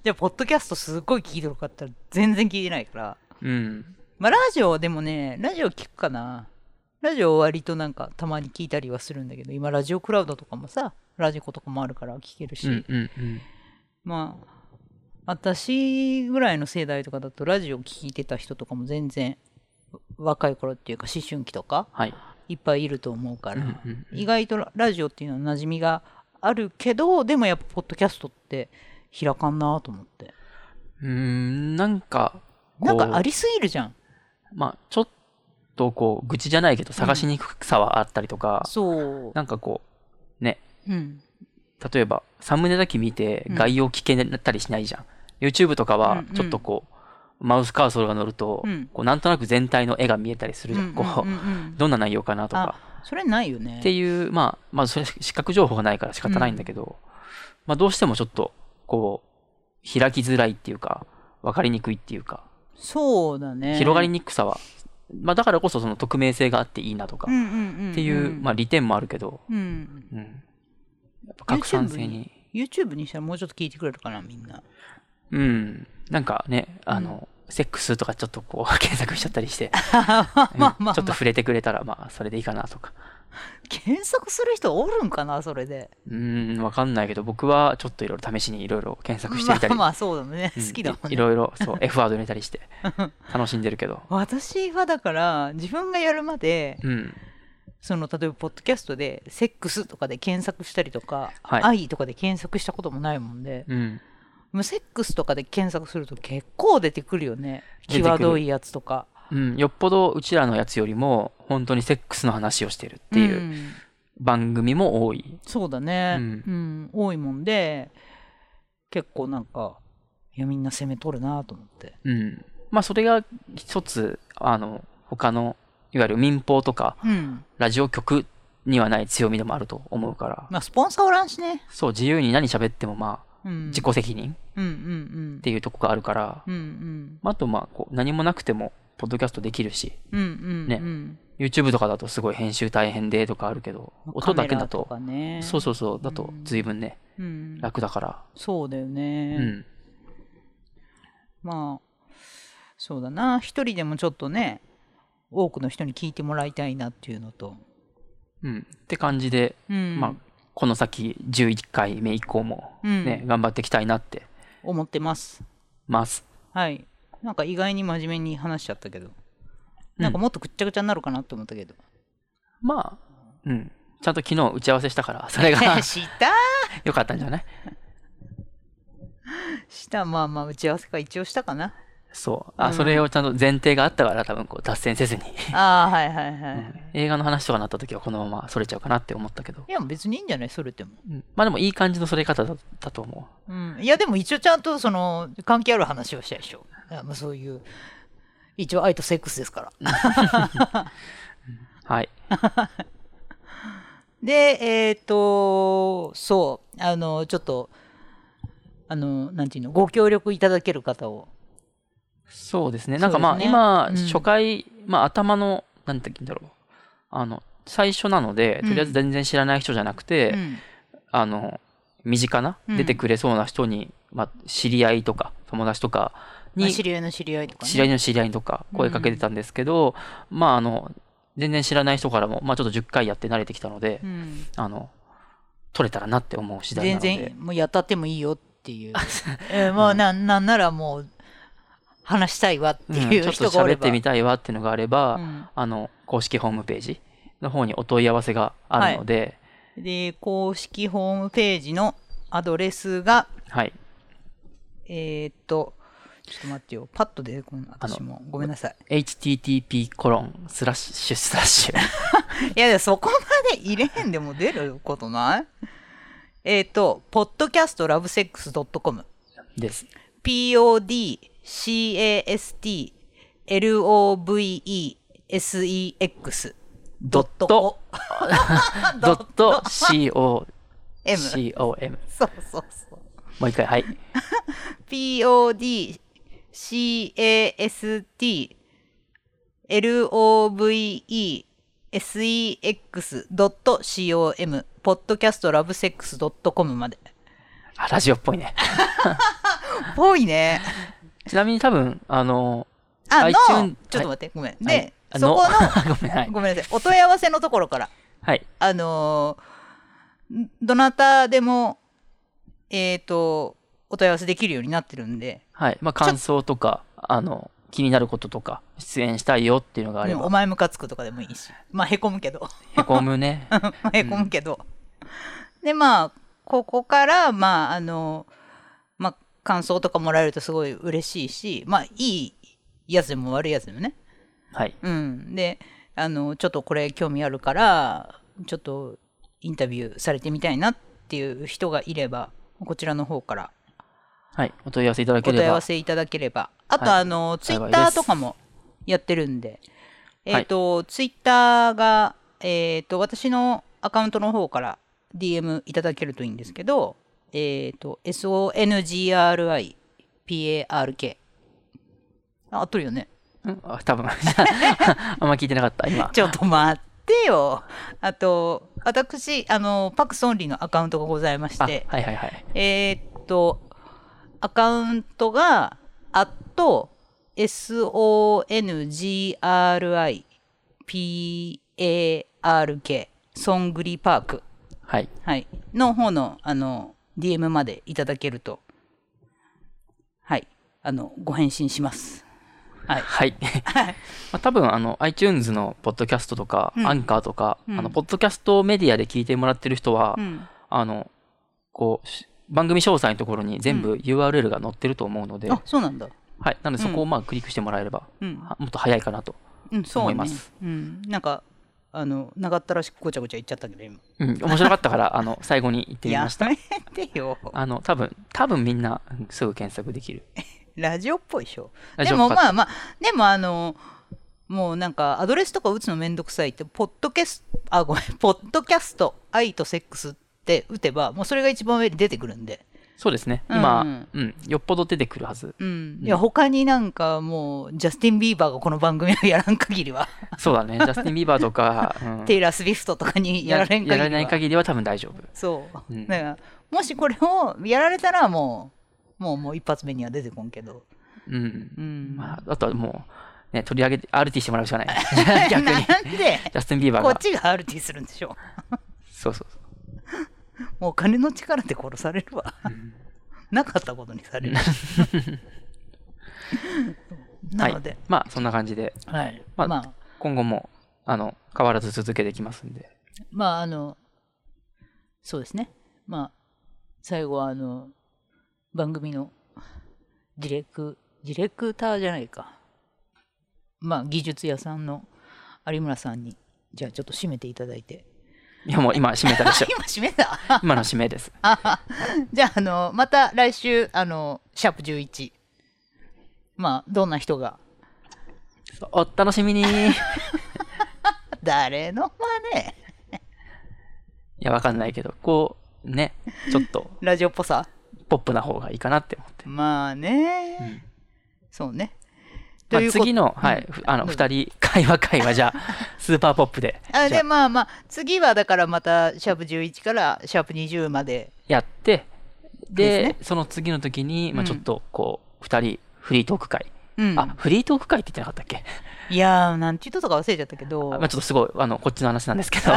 じゃあポッドキャストすごい聞いてるかったら全然聞いてないからうん。まあラジオでもねラジオ聞くかなラジオ割となんかたまに聞いたりはするんだけど今ラジオクラウドとかもさラジコとかもあるから聞けるし、うんうんうん。まあ私ぐらいの世代とかだとラジオ聞いてた人とかも全然若い頃っていうか思春期とかはい。いっぱいいると思うから、うんうん意外とララジオっていうのは馴染みがあるけどでもやっぱポッドキャストって開かんなと思って。うーん、なんか、なんかありすぎるじゃん。まあ、ちょっとこう、愚痴じゃないけど、探しにくさはあったりとか、そう。なんかこう、ね、うん。例えば、サムネだけ見てうん。概要聞けたりしないじゃん。YouTube とかはちょっとこう、マウスカーソルが乗ると、うん。こうなんとなく全体の絵が見えたりするじゃん。こう、どんな内容かなとか。それないよね。っていう、まあ、まあ、それ視覚情報がないから仕方ないんだけど、まあ、どうしてもちょっと、こう、開きづらいっていうか、わかりにくいっていうか、そうだね。広がりにくさは、まあ、だからこそその匿名性があっていいなとか。っていう、まあ、利点もあるけど、うん。うん。やっぱ拡散性 YouTube に。YouTube にしたらもうちょっと聞いてくれるかなみんなうん。なんかね、あの、セックスとかちょっとこう 検索しちゃったりして、まあまあちょっと触れてくれたら、まあ、それでいいかなとか。検索する人おるんかなそれで。うん、わかんないけど、僕はちょっといろいろ試しにいろいろ検索してみたり、まあまあそうだね、うん。好きだもんね。いいろいろ、そう、F ワード入れたりして、楽しんでるけど。私はだから自分がやるまでうん。その例えばポッドキャストで「セックス」とかで検索したりとか「はい。愛」とかで検索したこともないもんで。うん。セックスとかで検索すると結構出てくるよね。際どいやつとか。うん。よっぽどうちらのやつよりも、本当にセックスの話をしてるっていううん。番組も多い。そうだね、ううん。ん多いもんで結構なんかいやみんな攻めとるなと思って。うん。まあ、それが一つ、あの、他の、いわゆる民放とか、うん。ラジオ局にはない強みでもあると思うから、まあスポンサーおらんしね、そう、自由に何喋っても、まあ、うん、自己責任？っていうとこがあるから、ああと、まあ、こう、何もなくても、ポッドキャストできるし、ねうん YouTube とかだとすごい編集大変でとかあるけど、音だけだと、そうそうそう、だとうん。随分ね、うん、楽だから、そうだようね、ん。まあそうだな。一人でもちょっとね多くの人に聞いてもらいたいなっていうのと、うん。って感じで、うん。まあ、この先11回目以降も、うん。ね、頑張っていきたいなって。思ってます。ます。はい。なんか意外に真面目に話しちゃったけど。なんかもっとぐっちゃぐちゃになるかなって思ったけど、まあ、うん。ちゃんと昨日打ち合わせしたから、それが。した？良かったんじゃない？した。まあまあ打ち合わせか一応したかなそう。あ、うんそれをちゃんと前提があったから多分こう脱線せずに、ああ、はいはいはい。うん映画の話とかになった時はこのままそれちゃうかなって思ったけど。いや、別にいいんじゃない？それても。うんまあでもいい感じのそれ方だったと思うん。いや、でも一応ちゃんと、その、関係ある話をしたいでしょ。いやまあ、そういう、一応愛とセックスですから。う。はい。で、えっ、と、そう、あの、ちょっと、あの、なんていうの、ご協力いただける方を。そうですね。なんかまあね今、うん初回、まあ頭の、なんて言うんだろう。あの、最初なので、とりあえず全然知らない人じゃなくて、うんあの、身近な、うん出てくれそうな人に、まあ、知り合いとか、友達とかに、まあ知り合いの知り合いとかね。知り合いの知り合いとか声かけてたんですけど、まああの、全然知らない人からも、まあちょっと10回やって慣れてきたので、うん。あの、取れたらなって思う次第なので。全然、もうやったってもいいよっていう。えーまあ、なん、なんならもう、話したいわってうんいうちょっと人がおれば。喋ってみたいわっていうのがあれば、うんあの、公式ホームページの方にお問い合わせがあるので、で、公式ホームページのアドレスが、はい。えーっと、ちょっと待ってよ。パッと出てこん私も。ごめんなさい。http コロンスラッシュスラッシュ。いや、そこまで入れへんでも出ることない？えーっと、podcastlovesexcom。です。Podcast-lovesex ドット、ドット co、M。com。そうそうそう。もう一回、はい。podcast-lovesex.com podcastlovesex.com まで。あ、ラジオっぽいね。ぽいね。ちなみに多分、あの、あ、の、iTunes ちょっと待って、ごめん。はいで、あそこの、ごめん、はい。ごめんなさい、お問い合わせのところから、はい。あのどなたでも、えっ、と、お問い合わせできるようになってるんで、はい。まあ、感想とか、あの、気になることとか、出演したいよっていうのがあれうんおば、前ムカつくとかでもいいし、まあ、へこむけど、へこむね。へこむけど。で、まあ、ここから、まあ、あの、まあ、感想とかもらえるとすごい嬉しいし、まあ、いいやつでも悪いやつでもね。はい。うん。で、あの、ちょっとこれ興味あるから、ちょっとインタビューされてみたいなっていう人がいれば、こちらの方からはい。お問い合わせいただお問い合ければ。わせいただければ。あと、はいあの、ツイッターとかもやってるんで、えっ、と、ツイッターが、えっ、と、私のアカウントの方から DM いただけるといいんですけど、えっ、と、SONGRIPARK。あ、合っとるよね。うんあ多分。あんま聞いてなかった、今。ちょっと待ってよ。あと、私、あの、パクソンリのアカウントがございましあ、て、はいはいはい。えーっと、アカウントが、アット、SONGRIPARK、ソングリパーク、はい。はい、の方の、あの、DM までいただけると、はい、あの、ご返信します。はい。はい。まあ、多分、あの、iTunes のポッドキャストとか、うんアンカーとか、うんあの、ポッドキャストメディアで聞いてもらってる人は、うん。あの、こうし、番組詳細のところに全部 URL が載ってると思うので、あ、そうなんだ。はい。なので、そこをまあクリックしてもらえれば、もっと早いかなと。うん、そう、ね、思いますうん。なんか、あの、長ったらしくごちゃごちゃ言っちゃったけど、今。うん。面白かったから、あの、最後に言ってみました。やめてよ。あの、多分、多分みんなうんすぐ検索できる。ラジオっぽいでしょ。でもまあまあ、でもあの、もうなんかアドレスとか打つのめんどくさいって、ポッドキャスト、あ、ごめん、ポッドキャスト、愛とセックスって打てば、もうそれが一番上に出てくるんで。そうですね。うん今、うんうん、よっぽど出てくるはず。うん。いや、他になんかもう、ジャスティン・ビーバーがこの番組をやらん限りは、そうだね。ジャスティン・ビーバーとか、うんテイラー・スウィフトとかにやられん限りは。やられない限りは多分大丈夫。そう。うんだから、もしこれをやられたらもう、もうもう一発目には出てこんけど。うん。うん。まあ、あとはもう、ね、取り上げて、RT してもらうしかない。逆に。なんで？ジャスティン・ビーバーが。こっちが RT するんでしょ。そうそうそう。もう金の力で殺されるわ。なかったことにされる。なので、まあ、そんな感じで、はい。まあまあ、今後も、あの、変わらず続けていきますんで。まあ、あの、そうですね。まあ、最後は、あの、番組のディレク、ディレクターじゃないか。まあ、技術屋さんの有村さんに、じゃあちょっと締めていただいて。いやもう今閉めたでしょ。今締めた？今の締めです。あじゃあ、あの、また来週、あの、シャープ11。まあ、どんな人が、お楽しみに。い誰の真似？や、わかんないけど、こう、ね、ちょっとラジオっぽさ？ポップな方がいいかなって思って。まあね、うんそうね。まあ、次の、はい、ふあの、どうぞ二人、会話会話じゃあ、スーパーポップで、あでまあまあ次はだからまたシャープ11からシャープ20まで。やって、で、ね。その次の時に、まあうん。ちょっと、こう、二人、フリートーク会。うん。あ、フリートーク会って言ってなかったっけ、いやーなんて言ったとか忘れちゃったけど。あまあ、ちょっとすごい、あの、こっちの話なんですけど、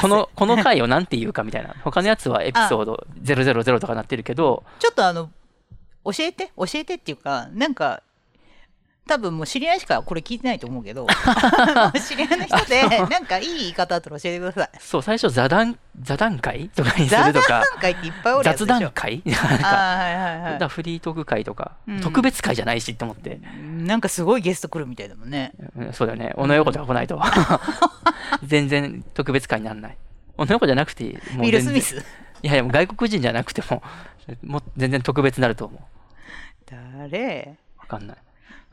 この、この回をなんて言うかみたいな。他のやつはエピソード000とかなってるけど、ちょっとあの教えて教えてっていうかなんか多分もう知り合いしかこれ聞いてないと思うけど 知り合いの人でなんかいい言い方あったら教えてくださいそう、最初座談、座談会とかにするとか、会っていっぱいおるやつ雑でしょ談会？なんあか、ーはいはいだからフリートーク会とか、うん特別会じゃないしって思って、なんかすごいゲスト来るみたいだもんねうんそうだよね。小野洋子とか来ないと。全然特別会にならない。小野洋子じゃなくて、もウィル・スミス？いやいや、外国人じゃなくても、もう全然特別になると思う。誰？わかんない。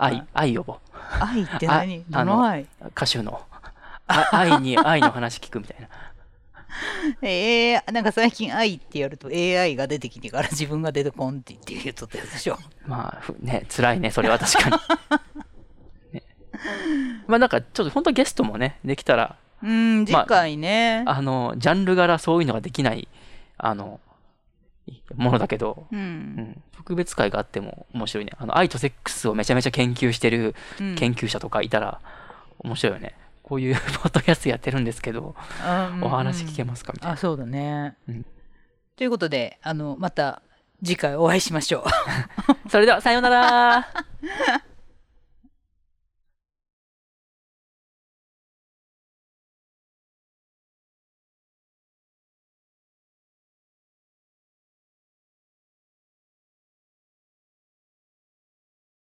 愛、愛呼ぼう。愛って何？あどの愛歌手の。あ愛に、愛の話聞くみたいな。えー、なんか最近愛ってやると AI が出てきてから自分が出てこんって言って言うとったやつでしょ。まあ、ふね、辛いね、それは確かに。ね、まあなんか、ちょっと本当ゲストもね、できたら、うん、次回ね。あの、ジャンル柄そういうのができない、あの、ものだけど、う。うんん、特別会があっても面白いね。あの、愛とセックスをめちゃめちゃ研究してるうん研究者とかいたら面白いよね。こういう ポッドキャストやってるんですけど、あお話聞けまますか？みたいな。あ、そうだね。うんということで、あの、また次回お会いしましょう。それでは、さようなら